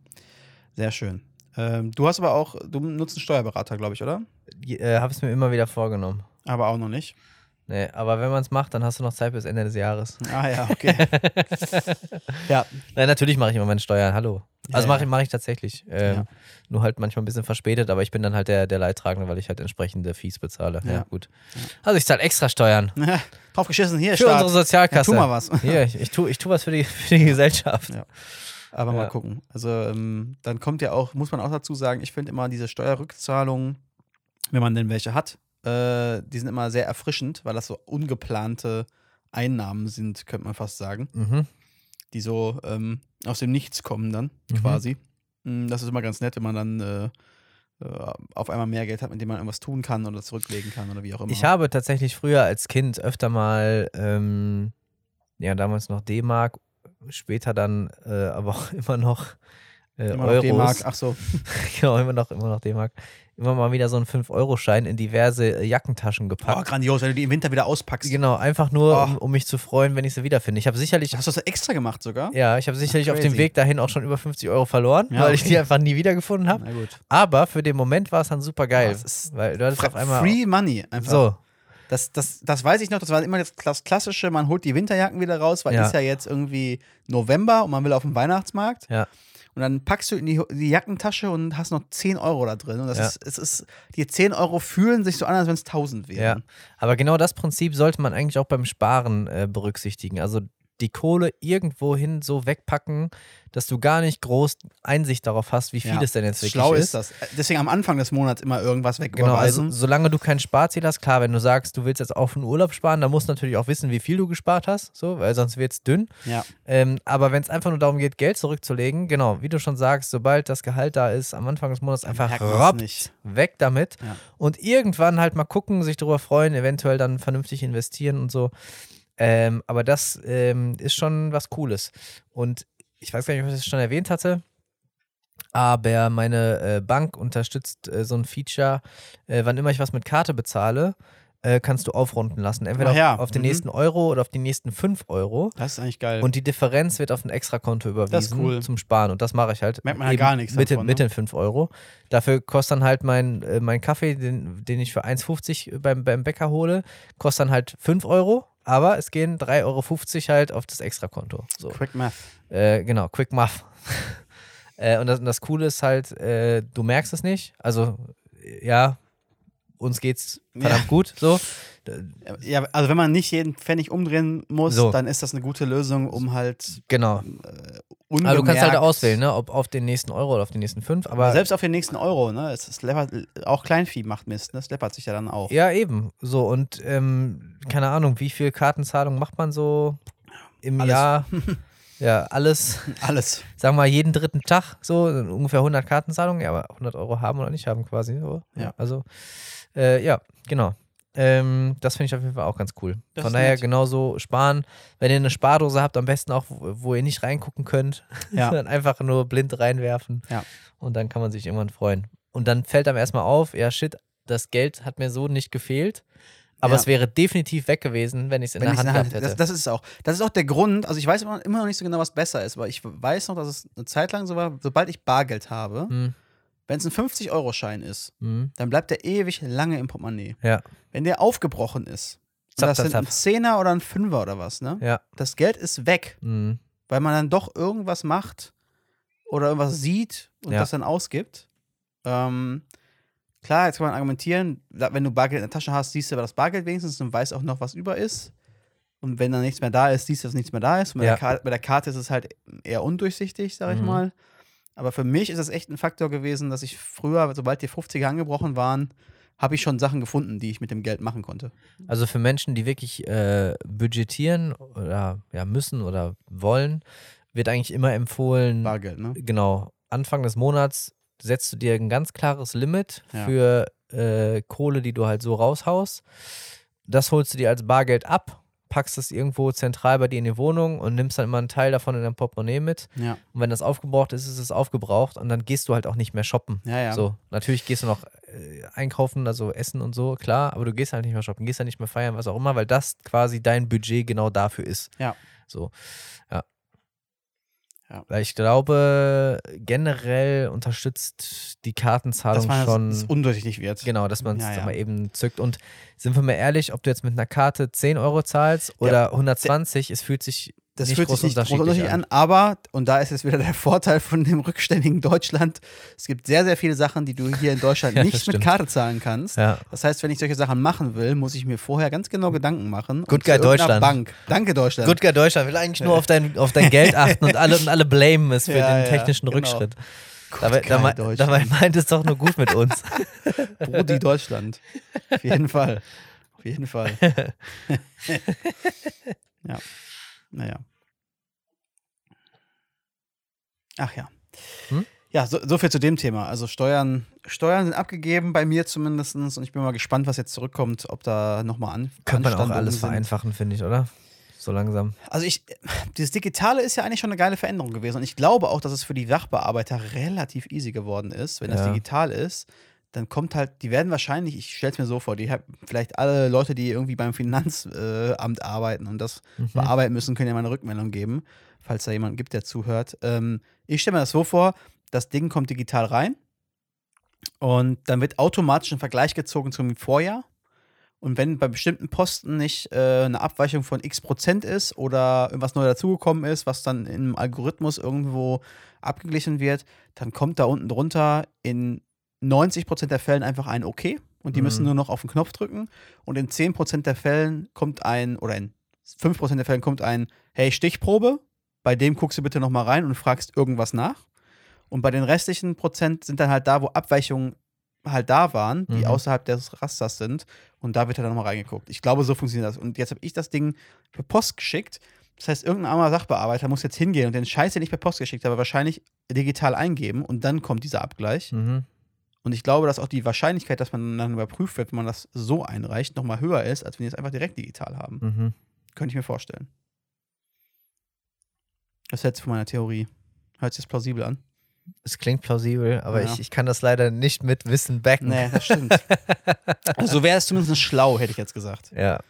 Sehr schön. Ähm, du hast aber auch, du nutzt einen Steuerberater, glaube ich, oder? Äh, habe es mir immer wieder vorgenommen. Aber auch noch nicht. Nee, aber wenn man es macht, dann hast du noch Zeit bis Ende des Jahres. Ah ja, okay. ja, Nein, natürlich mache ich immer meine Steuern, hallo. Also Ja, mache ich, mach ich tatsächlich. Ähm, Ja. Nur halt manchmal ein bisschen verspätet, aber ich bin dann halt der, der Leidtragende, weil ich halt entsprechende Fees bezahle. Ja, Ja. gut. Also ich zahle extra Steuern. drauf geschissen, hier, Für Staat. unsere Sozialkasse. Ja, tu mal was. Hier, ich, ich tue ich tu was für die, für die Gesellschaft. Ja. Aber mal gucken. Also ähm, dann kommt ja auch, muss man auch dazu sagen, ich finde immer diese Steuerrückzahlungen, wenn man denn welche hat, äh, die sind immer sehr erfrischend, weil das so ungeplante Einnahmen sind, könnte man fast sagen, Mhm. die so ähm, aus dem Nichts kommen dann Mhm. quasi. Mm, Das ist immer ganz nett, wenn man dann äh, äh, auf einmal mehr Geld hat, mit dem man irgendwas tun kann oder zurücklegen kann oder wie auch immer. Ich habe tatsächlich früher als Kind öfter mal, ähm, ja, damals noch D-Mark später dann äh, aber auch immer noch äh, Immer noch Euros. D-Mark. Ach so. genau, immer noch, immer noch D-Mark. Immer mal wieder so einen 5-Euro-Schein in diverse äh, Jackentaschen Oh, gepackt. grandios, wenn du die im Winter wieder auspackst. genau, einfach nur, Oh. um, um mich zu freuen, wenn ich sie wiederfinde. Ich habe sicherlich, Hast du das extra gemacht sogar? ja, ich habe sicherlich auf dem. Weg dahin auch schon über 50 Euro verloren, Ja, weil ich okay. die einfach nie wiedergefunden habe. Na gut. Aber für den Moment war es dann super geil. weil du hattest auf einmal. Free Money einfach. so, Das, das, das weiß ich noch, das war immer das Klas- Klassische, man holt die Winterjacken wieder raus, weil Ja. ist ja jetzt irgendwie November und man will auf den Weihnachtsmarkt. ja. Und dann packst du in die, die Jackentasche und hast noch 10 Euro da drin. Und das Ja. ist, es ist, die 10 Euro fühlen sich so an, als wenn es 1000 Ja, wären. aber genau das Prinzip sollte man eigentlich auch beim Sparen äh, berücksichtigen. Also die Kohle irgendwohin so wegpacken, dass du gar nicht groß Einsicht darauf hast, wie viel Ja. es denn jetzt wirklich Schlau ist. ist das. Deswegen am Anfang des Monats immer irgendwas Genau, also solange du kein Sparziel hast, klar, wenn du sagst, du willst jetzt auf einen Urlaub sparen, dann musst du natürlich auch wissen, wie viel du gespart hast, so, weil sonst wird es dünn. ja. Ähm, aber wenn es einfach nur darum geht, Geld zurückzulegen, genau, wie du schon sagst, sobald das Gehalt da ist, am Anfang des Monats einfach nicht. weg damit Ja. und irgendwann halt mal gucken, sich darüber freuen, eventuell dann vernünftig investieren und so. Ähm, aber das ähm, ist schon was Cooles. Und ich weiß gar nicht, ob ich das schon erwähnt hatte, aber meine äh, Bank unterstützt äh, so ein Feature, äh, wann immer ich was mit Karte bezahle, äh, kannst du aufrunden lassen. Entweder ja, auf, auf den mhm. nächsten Euro oder auf die nächsten 5 Euro. Das ist eigentlich geil. Und die Differenz wird auf ein Extrakonto überwiesen cool. zum Sparen. Und das mache ich halt. Merkt man ja eben gar nichts mit, den- davon, mit ne? den 5 Euro. Dafür kostet dann halt mein, äh, mein Kaffee, den, den ich für 1,50 beim, beim Bäcker hole, kostet dann halt 5 Euro. Aber es gehen 3,50 Euro halt auf das Extrakonto. So. Quick Math. Äh, genau, Quick Muff. äh, und, das, und das Coole ist halt, äh, du merkst es nicht. Also, ja, uns geht's verdammt Ja. gut. So. Ja, also wenn man nicht jeden Pfennig umdrehen muss, So. dann ist das eine gute Lösung, um halt Genau. unbemerkt... Also du kannst halt auswählen, ne? ob auf den nächsten Euro oder auf den nächsten 5. Aber selbst auf den nächsten Euro, ne? Es läppert, auch Kleinvieh macht Mist, ne? Es läppert sich ja dann auch. Ja, eben. So, und ähm, keine Ahnung, wie viel Kartenzahlung macht man so im Alles. Jahr? Ja, alles, Alles. sagen wir jeden dritten Tag, so ungefähr 100 Kartenzahlungen, ja, aber 100 Euro haben oder nicht haben quasi. So. Ja. Also, äh, ja, genau. Ähm, das finde ich auf jeden Fall auch ganz cool. Das Von daher nett. genauso sparen. Wenn ihr eine Spardose habt, am besten auch, wo, wo ihr nicht reingucken könnt, Ja. dann einfach nur blind reinwerfen. Ja. Und dann kann man sich irgendwann freuen. Und dann fällt einem erstmal auf, ja shit, das Geld hat mir so nicht gefehlt. Aber Ja. es wäre definitiv weg gewesen, wenn ich es in der Hand in der Hand, gehabt hätte. das, das ist es auch. Das ist auch der Grund, also ich weiß immer, noch nicht so genau, was besser ist, aber ich weiß noch, dass es eine Zeit lang so war, sobald ich Bargeld habe, Hm, wenn es ein 50-Euro-Schein ist, hm, dann bleibt der ewig lange im Portemonnaie. ja, Wenn der aufgebrochen ist, Zap, das zap, sind ein zap. Zehner oder ein Fünfer oder was, ne? ja. Das Geld ist weg, Hm, weil man dann doch irgendwas macht oder irgendwas sieht und Ja. das dann ausgibt. Ähm, klar, jetzt kann man argumentieren, wenn du Bargeld in der Tasche hast, siehst du aber das Bargeld wenigstens und weißt auch noch, was über ist. Und wenn dann nichts mehr da ist, siehst du, dass nichts mehr da ist. Bei, Ja. der, Karte, bei der Karte ist es halt eher undurchsichtig, sag ich Mhm. mal. Aber für mich ist das echt ein Faktor gewesen, dass ich früher, sobald die 50er angebrochen waren, habe ich schon Sachen gefunden, die ich mit dem Geld machen konnte. Also für Menschen, die wirklich äh, budgetieren oder ja, müssen oder wollen, wird eigentlich immer empfohlen, Bargeld, ne? genau, Anfang des Monats setzt du dir ein ganz klares Limit Ja. für äh, Kohle, die du halt so raushaust. Das holst du dir als Bargeld ab, packst es irgendwo zentral bei dir in die Wohnung und nimmst dann immer einen Teil davon in dein Portemonnaie mit. Ja. Und wenn das aufgebraucht ist, ist es aufgebraucht und dann gehst du halt auch nicht mehr shoppen. Ja, ja. So, natürlich gehst du noch äh, einkaufen, also essen und so, klar, aber du gehst halt nicht mehr shoppen, gehst halt nicht mehr feiern, was auch immer, weil das quasi dein Budget genau dafür ist. Ja. So, ja. Ja. Weil ich glaube, generell unterstützt die Kartenzahlung Dass man schon. das, das undurchsichtig wird. Genau, dass man es Ja, ja. mal eben zückt. Und sind wir mal ehrlich, ob du jetzt mit einer Karte 10 Euro zahlst oder 120, es fühlt sich Das nicht fühlt sich nicht groß unterschiedlich unterschiedlich an, aber, und da ist jetzt wieder der Vorteil von dem rückständigen Deutschland, es gibt sehr, sehr viele Sachen, die du hier in Deutschland Ja, nicht mit. Karte zahlen kannst. Ja. Das heißt, wenn ich solche Sachen machen will, muss ich mir vorher ganz genau Gedanken machen. Good guy Deutschland. Bank. Danke, Deutschland. Good Guy Deutschland will eigentlich nur auf dein, auf dein Geld achten und alle, und alle blamen es für Ja, den technischen genau. Rückschritt. Good Dabei, dabei, dabei meint es doch nur gut mit uns. Brudi Deutschland. Auf jeden Fall. Auf jeden Fall. ja. Naja. Ach ja. Hm? Ja, so, so viel zu dem Thema. Also Steuern, Steuern sind abgegeben, bei mir zumindest. Und ich bin mal gespannt, was jetzt zurückkommt, ob da nochmal an. Könnte man auch alles sind. vereinfachen, finde ich, oder? so langsam. Also ich, dieses Digitale ist ja eigentlich schon eine geile Veränderung gewesen. Und ich glaube auch, dass es für die Sachbearbeiter relativ easy geworden ist, wenn das Ja. digital ist. Dann kommt halt, die werden wahrscheinlich, ich stelle es mir so vor, die haben vielleicht alle Leute, die irgendwie beim Finanzamt äh, arbeiten und das Mhm. bearbeiten müssen, können ja mal eine Rückmeldung geben, falls da jemand gibt, der zuhört. Ähm, ich stelle mir das so vor, das Ding kommt digital rein und dann wird automatisch ein Vergleich gezogen zum Vorjahr. Und wenn bei bestimmten Posten nicht äh, eine Abweichung von x Prozent ist oder irgendwas neu dazugekommen ist, was dann im Algorithmus irgendwo abgeglichen wird, dann kommt da unten drunter in 90 Prozent der Fällen einfach ein OK und die Mhm. müssen nur noch auf den Knopf drücken. Und in 10 Prozent der Fällen kommt ein, oder in 5 Prozent der Fällen kommt ein, hey, Stichprobe, bei dem guckst du bitte nochmal rein und fragst irgendwas nach. Und bei den restlichen Prozent sind dann halt da, wo Abweichungen halt da waren, die Mhm. außerhalb des Rasters sind. Und da wird dann nochmal reingeguckt. Ich glaube, so funktioniert das. Und jetzt habe ich das Ding per Post geschickt. Das heißt, irgendein armer Sachbearbeiter muss jetzt hingehen und den Scheiß, den ich per Post geschickt habe, wahrscheinlich digital eingeben und dann kommt dieser Abgleich. Mhm. Und ich glaube, dass auch die Wahrscheinlichkeit, dass man dann überprüft wird, wenn man das so einreicht, nochmal höher ist, als wenn die es einfach direkt digital haben. Mhm. Könnte ich mir vorstellen. Was hältst du von meiner Theorie? Hört sich das plausibel an? Es klingt plausibel, aber Ja. ich, ich kann das leider nicht mit Wissen backen. Nee, das stimmt. also so wäre es zumindest schlau, hätte ich jetzt gesagt. Ja.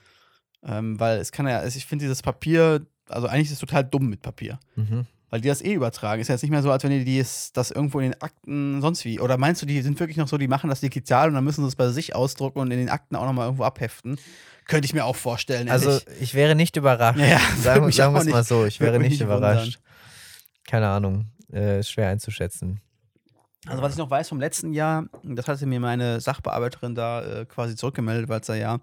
Ähm, weil es kann ja, ich finde dieses Papier, also eigentlich ist es total dumm mit Papier. Mhm. Weil die das eh übertragen. Ist ja jetzt nicht mehr so, als wenn die dies, das irgendwo in den Akten sonst wie. Oder meinst du, die sind wirklich noch so, die machen das digital und dann müssen sie es bei sich ausdrucken und in den Akten auch nochmal irgendwo abheften? Könnte ich mir auch vorstellen. Also ehrlich. ich wäre nicht überrascht. Ja, ja, sagen wir es mal so, ich wäre nicht überrascht. Keine Ahnung. Äh, ist schwer einzuschätzen. Also was ich noch weiß vom letzten Jahr, das hatte mir meine Sachbearbeiterin da äh, quasi zurückgemeldet, weil es da ja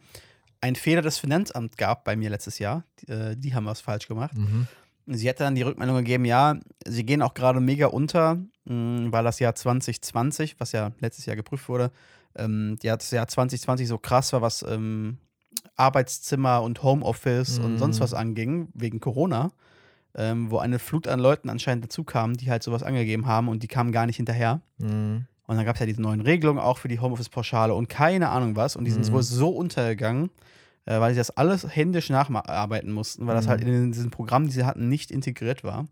einen Fehler des Finanzamts gab bei mir letztes Jahr. Die, äh, die haben was falsch gemacht. Mhm. Sie hat dann die Rückmeldung gegeben, ja, sie gehen auch gerade mega unter, mh, weil das Jahr 2020, was ja letztes Jahr geprüft wurde, ähm, ja, das Jahr 2020 so krass war, was ähm, Arbeitszimmer und Homeoffice und Mhm. sonst was anging, wegen Corona, ähm, wo eine Flut an Leuten anscheinend dazu kam, die halt sowas angegeben haben und die kamen gar nicht hinterher. Mhm. Und dann gab es ja diese neuen Regelungen auch für die Homeoffice-Pauschale und keine Ahnung was. Und die sind Mhm. wohl so untergegangen, äh, weil sie das alles händisch nacharbeiten mussten, weil das Mhm. halt in diesen Programmen, die sie hatten, nicht integriert war.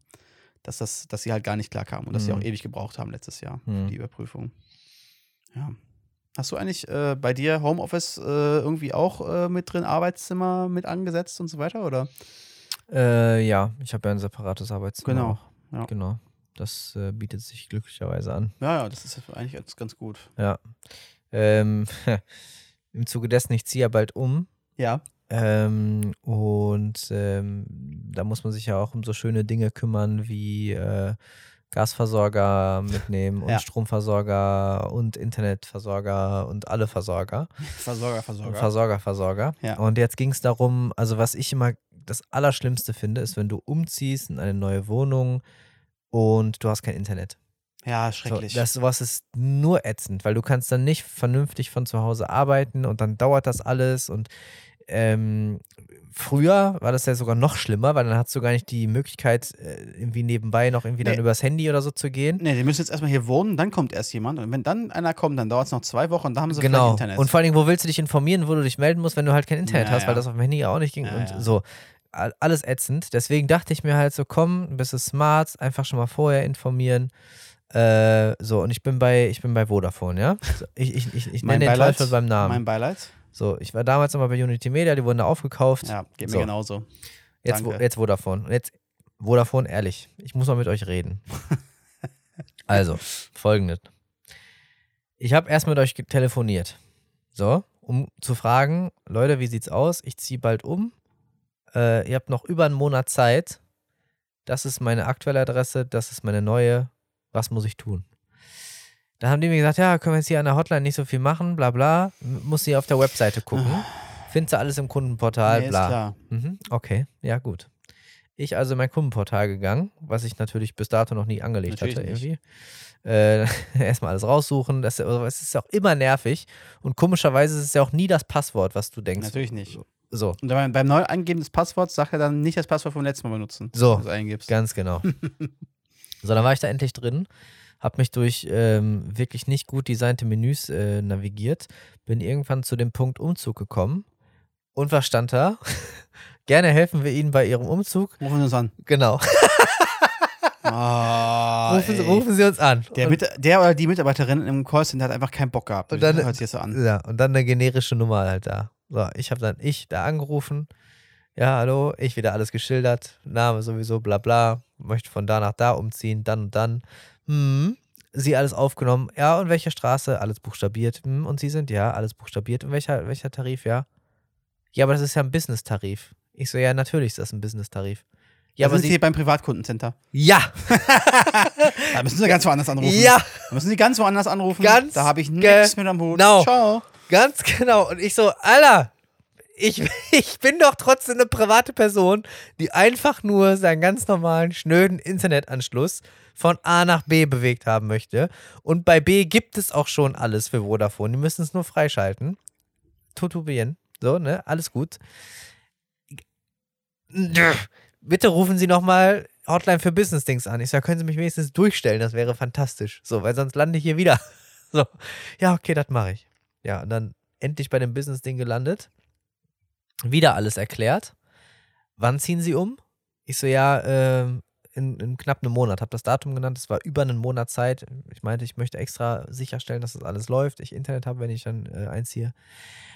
Dass, das, dass sie halt gar nicht klar kamen und dass sie Mhm. auch ewig gebraucht haben letztes Jahr Mhm. für die Überprüfung. Ja. Hast du eigentlich äh, bei dir Homeoffice äh, irgendwie auch äh, mit drin, Arbeitszimmer mit angesetzt und so weiter? Oder? Äh, ja, ich habe ja ein separates Arbeitszimmer. Genau, ja. Genau. Das äh, bietet sich glücklicherweise an. Ja, ja, das ist eigentlich ganz, ganz gut. Ja. Ähm, Im Zuge dessen, ich ziehe ja bald um. Ja. Ähm, und ähm, da muss man sich ja auch um so schöne Dinge kümmern wie äh, Gasversorger mitnehmen und Ja. Stromversorger und Internetversorger und alle Versorger. Versorger, Versorger. Versorger, Versorger. Ja. Und jetzt ging es darum, also was ich immer das Allerschlimmste finde, ist, wenn du umziehst in eine neue Wohnung und du hast kein Internet. Ja, So, schrecklich. das sowas ist nur ätzend, weil du kannst dann nicht vernünftig von zu Hause arbeiten und dann dauert das alles und ähm, früher war das ja sogar noch schlimmer, weil dann hast du gar nicht die Möglichkeit, äh, irgendwie nebenbei noch irgendwie dann Nee. übers Handy oder so zu gehen. Nee, die müssen jetzt erstmal hier wohnen, dann kommt erst jemand. Und wenn dann einer kommt, dann dauert es noch zwei Wochen, dann haben sie Genau. Internet. Und vor allen Dingen, wo willst du dich informieren, wo du dich melden musst, wenn du halt kein Internet Ja, hast, weil das auf dem Handy ja auch nicht ging Ja, und so. All- Alles ätzend. Deswegen dachte ich mir halt so, komm, ein bisschen smart, einfach schon mal vorher informieren. Äh, so, und ich bin bei, ich bin bei Vodafone, ja? So, ich ich, ich, ich nenne den. Teufel beim Namen. Mein Beileid. So, ich war damals nochmal bei Unity Media, die wurden da aufgekauft. Ja, geht mir So. genauso. jetzt, danke. jetzt Vodafone. Und jetzt, Vodafone, ehrlich, ich muss mal mit euch reden. also, folgendes. Ich habe erst mit euch telefoniert. So, um zu fragen, Leute, wie sieht's aus? Ich ziehe bald um. Äh, ihr habt noch über einen Monat Zeit. Das ist meine aktuelle Adresse, das ist meine neue. Was muss ich tun? Da haben die mir gesagt, ja, können wir jetzt hier an der Hotline nicht so viel machen, bla bla. Muss sie auf der Webseite gucken. Findest du alles im Kundenportal, Nee, ist bla. klar. Mhm, okay, ja gut. Ich also in mein Kundenportal gegangen, was ich natürlich bis dato noch nie angelegt Natürlich hatte irgendwie. Äh, erstmal alles raussuchen, das, es ist auch immer nervig und komischerweise ist es ja auch nie das Passwort, was du denkst. Natürlich nicht. So, Und beim, beim Neueingeben des Passworts sagt er dann nicht das Passwort vom letzten Mal benutzen. So. ganz genau. so, dann war ich da endlich drin, habe mich durch ähm, wirklich nicht gut designte Menüs äh, navigiert, bin irgendwann zu dem Punkt Umzug gekommen Und was stand da? Gerne helfen wir Ihnen bei Ihrem Umzug. Rufen Sie uns an. Genau. Ah, rufen, Sie, rufen Sie uns an. Der, und, mit, der oder die Mitarbeiterin im Callcenter hat einfach keinen Bock gehabt. Und dann- hört sich das so an. ja, und dann eine generische Nummer halt da. So, ich habe dann ich da angerufen. Ja, hallo, ich wieder alles geschildert. Name sowieso, bla bla. Möchte von da nach da umziehen, dann und dann. Hm. Sie alles aufgenommen. Ja, und welche Straße? Alles buchstabiert. Hm, und Sie sind? Ja, alles buchstabiert. Und welcher, welcher Tarif? Ja. Ja, aber das ist ja ein Business-Tarif. Ich so, ja, natürlich ist das ein Business-Tarif. Ja, aber sind Sie Sie. hier beim Privatkundencenter. Ja, Da müssen Sie ganz woanders anrufen. ja, Da müssen Sie ganz woanders anrufen. Ganz da habe ich nichts mit am Hut. genau. Ciao. ganz genau. Und ich so, Alter, ich, ich bin doch trotzdem eine private Person, die einfach nur seinen ganz normalen, schnöden Internetanschluss von A nach B bewegt haben möchte. Und bei B gibt es auch schon alles für Vodafone. Die müssen es nur freischalten. Tutu bien. So, ne? Alles gut. Bitte rufen Sie nochmal Hotline für Business-Dings an. Ich sage, können Sie mich wenigstens durchstellen? Das wäre fantastisch. So, weil sonst lande ich hier wieder. So, ja, okay, das mache ich. Ja, und dann endlich bei dem Business-Ding gelandet. Wieder alles erklärt. Wann ziehen Sie um? Ich so, ja, ähm, in, in knapp einem Monat. Hab das Datum genannt. Es war über einen Monat Zeit. Ich meinte, ich möchte extra sicherstellen, dass das alles läuft. Ich Internet habe, wenn ich dann äh, einziehe.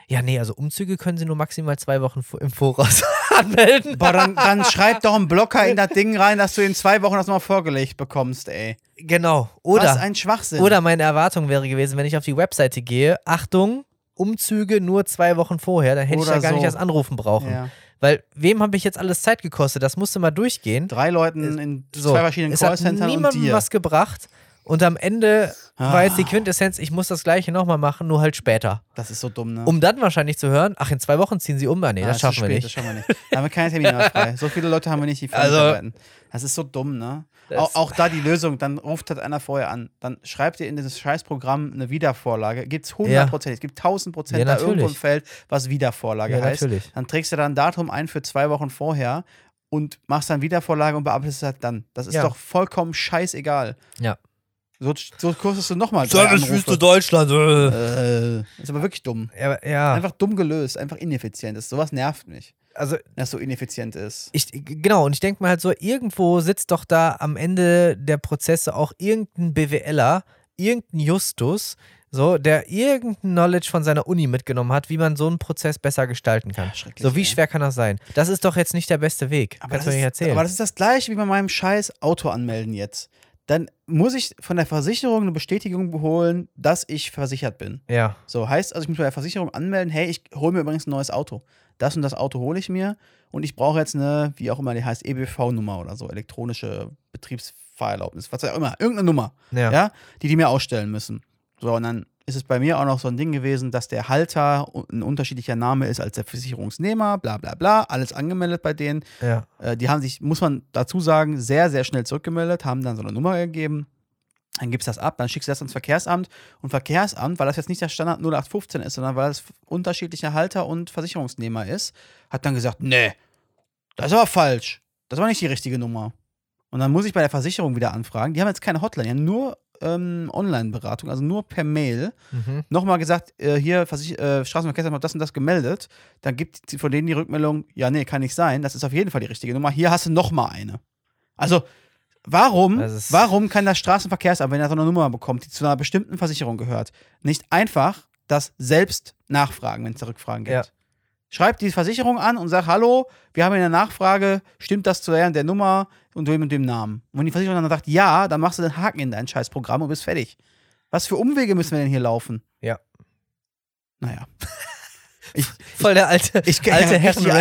Ja, nee, also Umzüge können Sie nur maximal zwei Wochen im Voraus anmelden. Boah, dann, dann schreib doch einen Blocker in das Ding rein, dass du in zwei Wochen das nochmal vorgelegt bekommst, ey. Genau. Was Oder, ein Schwachsinn. oder meine Erwartung wäre gewesen, wenn ich auf die Webseite gehe, Achtung, Umzüge nur zwei Wochen vorher, dann hätte ich Oder ja gar nicht so. das Anrufen brauchen. ja. Weil wem habe ich jetzt alles Zeit gekostet? Das musste mal durchgehen. Drei Leuten in So, zwei verschiedenen es hat Callcentern und niemandem dir. was gebracht. Und am Ende Ah. war jetzt die Quintessenz, ich muss das gleiche nochmal machen, nur halt später. Das ist so dumm, ne? Um dann wahrscheinlich zu hören, ach, in zwei Wochen ziehen sie um. Ah, nee, Ah, das schaffen wir spät, nicht. Das schaffen wir nicht. Da haben wir keine Termine frei. So viele Leute haben wir nicht, die für uns Also- arbeiten. Das ist so dumm, ne? Auch, auch da die Lösung, dann ruft halt einer vorher an. Dann schreibt ihr in dieses Scheißprogramm eine Wiedervorlage. Gibt es hundertprozentig, es gibt tausend Prozent Ja, da irgendwo im natürlich. Feld, was Wiedervorlage Ja, heißt. natürlich. Dann trägst du da ein Datum ein für zwei Wochen vorher und machst dann Wiedervorlage und bearbeitest es halt dann. Das ist Ja. doch vollkommen scheißegal. Ja. So, so kostest du nochmal Anrufe. Deutschland. Äh, ist aber wirklich dumm. Ja, ja. Einfach dumm gelöst, einfach ineffizient. Das, sowas nervt mich, also dass so ineffizient ist. ich, genau, und ich denke mal halt so, irgendwo sitzt doch da am Ende der Prozesse auch irgendein BWLer, irgendein Justus, so, der irgendein Knowledge von seiner Uni mitgenommen hat, wie man so einen Prozess besser gestalten kann. Ja, schrecklich, so, wie ey. schwer kann das sein? Das ist doch jetzt nicht der beste Weg. Aber Kannst das, du mir nicht ist, erzählen. aber das ist das gleiche wie bei meinem scheiß Auto anmelden jetzt. Dann muss ich von der Versicherung eine Bestätigung holen, dass ich versichert bin. ja. So heißt also, ich muss bei der Versicherung anmelden, hey, ich hole mir übrigens ein neues Auto. Das und das Auto hole ich mir und ich brauche jetzt eine, wie auch immer die heißt, EBV-Nummer oder so, elektronische Betriebsfahrerlaubnis, was auch immer, irgendeine Nummer, Ja. ja. die die mir ausstellen müssen. So, und dann ist es bei mir auch noch so ein Ding gewesen, dass der Halter ein unterschiedlicher Name ist als der Versicherungsnehmer, bla bla bla, alles angemeldet bei denen. ja. Äh, die haben sich, muss man dazu sagen, sehr, sehr schnell zurückgemeldet, haben dann so eine Nummer gegeben. Dann gibst du das ab, dann schickst du das ans Verkehrsamt. Und Verkehrsamt, weil das jetzt nicht der Standard 0815 ist, sondern weil es unterschiedlicher Halter und Versicherungsnehmer ist, hat dann gesagt, nee, das aber falsch. Das war nicht die richtige Nummer. Und dann muss ich bei der Versicherung wieder anfragen. Die haben jetzt keine Hotline, die haben nur ähm, Online-Beratung, also nur per Mail. Mhm. Nochmal gesagt, äh, hier Versich äh, Straßenverkehrsamt hat das und das gemeldet. Dann gibt sie von denen die Rückmeldung, ja, nee, kann nicht sein. Das ist auf jeden Fall die richtige Nummer. Hier hast du nochmal eine. Also, warum, warum kann das Straßenverkehrsamt, wenn er so eine Nummer bekommt, die zu einer bestimmten Versicherung gehört, nicht einfach das selbst nachfragen, wenn es da Rückfragen gibt? Ja. Schreibt die Versicherung an und sagt, hallo, wir haben hier eine Nachfrage, stimmt das zu der Nummer und dem und dem Namen? Und wenn die Versicherung dann sagt, ja, dann machst du den Haken in dein Scheißprogramm und bist fertig. Was für Umwege müssen wir denn hier laufen? Ja. Naja. Voll der alte, Ich, alte ja, herren richtig-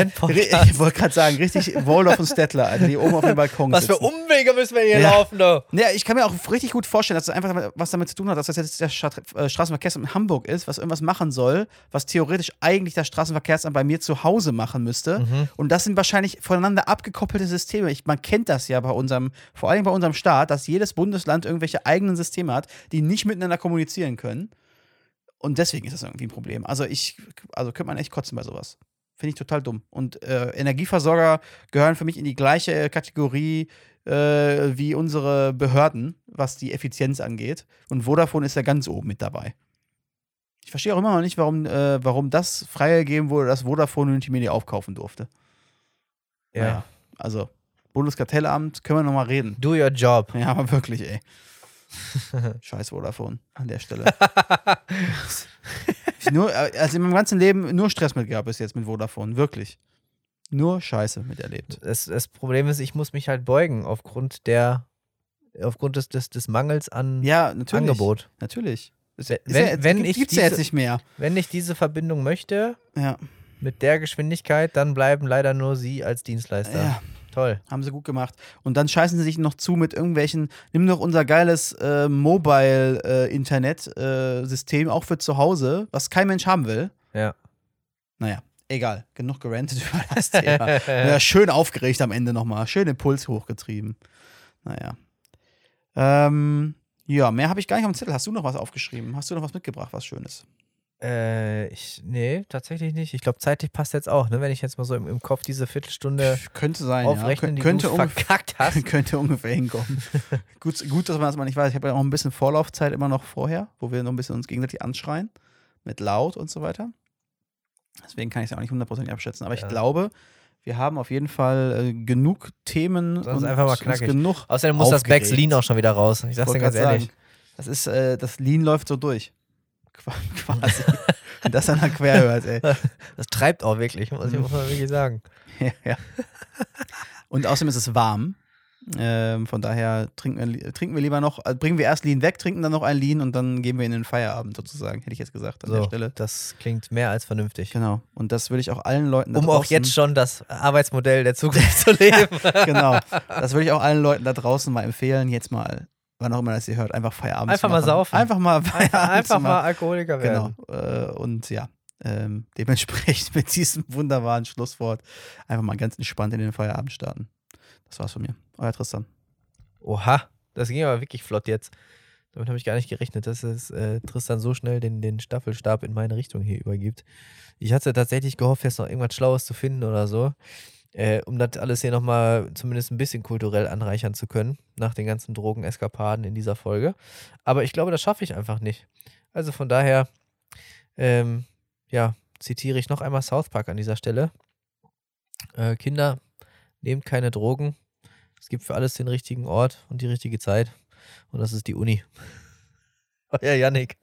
rant Ich wollte gerade sagen, richtig Waldorf und Stettler, Alter, die oben auf dem Balkon Was für sitzen. Umwege müssen wir hier Ja. laufen, du? Ja, ich kann mir auch richtig gut vorstellen, dass das einfach was damit zu tun hat, dass das jetzt der äh, Straßenverkehrsamt in Hamburg ist, was irgendwas machen soll, was theoretisch eigentlich das Straßenverkehrsamt bei mir zu Hause machen müsste. Mhm. Und das sind wahrscheinlich voneinander abgekoppelte Systeme. Ich, man kennt das ja bei unserem, vor allem bei unserem Staat, dass jedes Bundesland irgendwelche eigenen Systeme hat, die nicht miteinander kommunizieren können. Und deswegen ist das irgendwie ein Problem. Also ich, also könnte man echt kotzen bei sowas. Finde ich total dumm. Und äh, Energieversorger gehören für mich in die gleiche Kategorie äh, wie unsere Behörden, was die Effizienz angeht. Und Vodafone ist ja ganz oben mit dabei. Ich verstehe auch immer noch nicht, warum, äh, warum das freigegeben wurde, dass Vodafone Unity Media aufkaufen durfte. Ja. Naja, also Bundeskartellamt, können wir nochmal reden. Do your job. Ja, aber wirklich, ey. Scheiß Vodafone an der Stelle. ich nur, äh, also in meinem ganzen Leben nur Stress mit gehabt bis jetzt mit Vodafone, wirklich. Nur Scheiße miterlebt. Das, das Problem ist, ich muss mich halt beugen aufgrund der, aufgrund des, des, des Mangels an Ja, natürlich. Angebot. Natürlich. Ist, Wenn- ja, wenn gibt- ich gibt's ja jetzt diese- nicht mehr. Wenn ich diese Verbindung möchte, Ja, mit der Geschwindigkeit, dann bleiben leider nur Sie als Dienstleister. ja, Toll. haben sie gut gemacht. Und dann scheißen sie sich noch zu mit irgendwelchen, nimm doch unser geiles äh, Mobile-Internet-System auch für zu Hause, was kein Mensch haben will. Ja. Naja, egal. Genug gerantet über das Thema. ja, schön aufgeregt am Ende nochmal. Schön den Puls hochgetrieben. Naja. Ähm, ja, mehr habe ich gar nicht auf dem Zettel. Hast du noch was aufgeschrieben? Hast du noch was mitgebracht, was Schönes? Äh, ich, nee, tatsächlich nicht. Ich glaube, zeitlich passt jetzt auch, ne? Wenn ich jetzt mal so im, im Kopf diese Viertelstunde Könnte sein, aufrechnen, ja. die könnte, du ungef- verkackt hast. könnte ungefähr hinkommen. gut, gut, dass man das mal nicht weiß. Ich habe ja auch ein bisschen Vorlaufzeit immer noch vorher, wo wir noch ein bisschen uns gegenseitig anschreien. Mit laut und so weiter. Deswegen kann ich es auch nicht hundertprozentig abschätzen. Aber ich Ja. glaube, wir haben auf jeden Fall äh, genug Themen Sonst und einfach mal knackig. genug Außerdem muss das aufgeregt. Becks Lean auch schon wieder raus. Ich sag's dir ganz ehrlich. sagen, Das ist, äh, das Lean läuft so durch. Qua- Quasi. Wenn das dann quer hört, ey. Das treibt auch wirklich, muss ich muss man wirklich sagen. ja, ja. Und außerdem ist es warm. Ähm, von daher trinken wir, trinken wir lieber noch, also bringen wir erst Lean weg, trinken dann noch ein Lean und dann gehen wir in den Feierabend sozusagen, hätte ich jetzt gesagt an der So, Stelle. das klingt mehr als vernünftig. Genau. Und das würde ich auch allen Leuten da Um auch draußen, jetzt schon das Arbeitsmodell der Zukunft zu leben. genau. Das würde ich auch allen Leuten da draußen mal empfehlen, jetzt mal, wann auch immer das ihr hört, einfach Feierabend Einfach zu mal machen. saufen. Einfach mal Feierabend einfach mal machen. Alkoholiker Genau. werden. Äh, und ja, ähm, dementsprechend mit diesem wunderbaren Schlusswort einfach mal ganz entspannt in den Feierabend starten. Das war's von mir. Euer Tristan. Oha, das ging aber wirklich flott jetzt. Damit habe ich gar nicht gerechnet, dass es äh, Tristan so schnell den, den Staffelstab in meine Richtung hier übergibt. Ich hatte tatsächlich gehofft, jetzt noch irgendwas Schlaues zu finden oder so, äh, um das alles hier nochmal zumindest ein bisschen kulturell anreichern zu können, nach den ganzen Drogeneskapaden in dieser Folge. Aber ich glaube, das schaffe ich einfach nicht. Also von daher, ähm, ja, zitiere ich noch einmal South Park an dieser Stelle. Äh, Kinder, nehmt keine Drogen. Es gibt für alles den richtigen Ort und die richtige Zeit. Und das ist die Uni. Euer Yannick.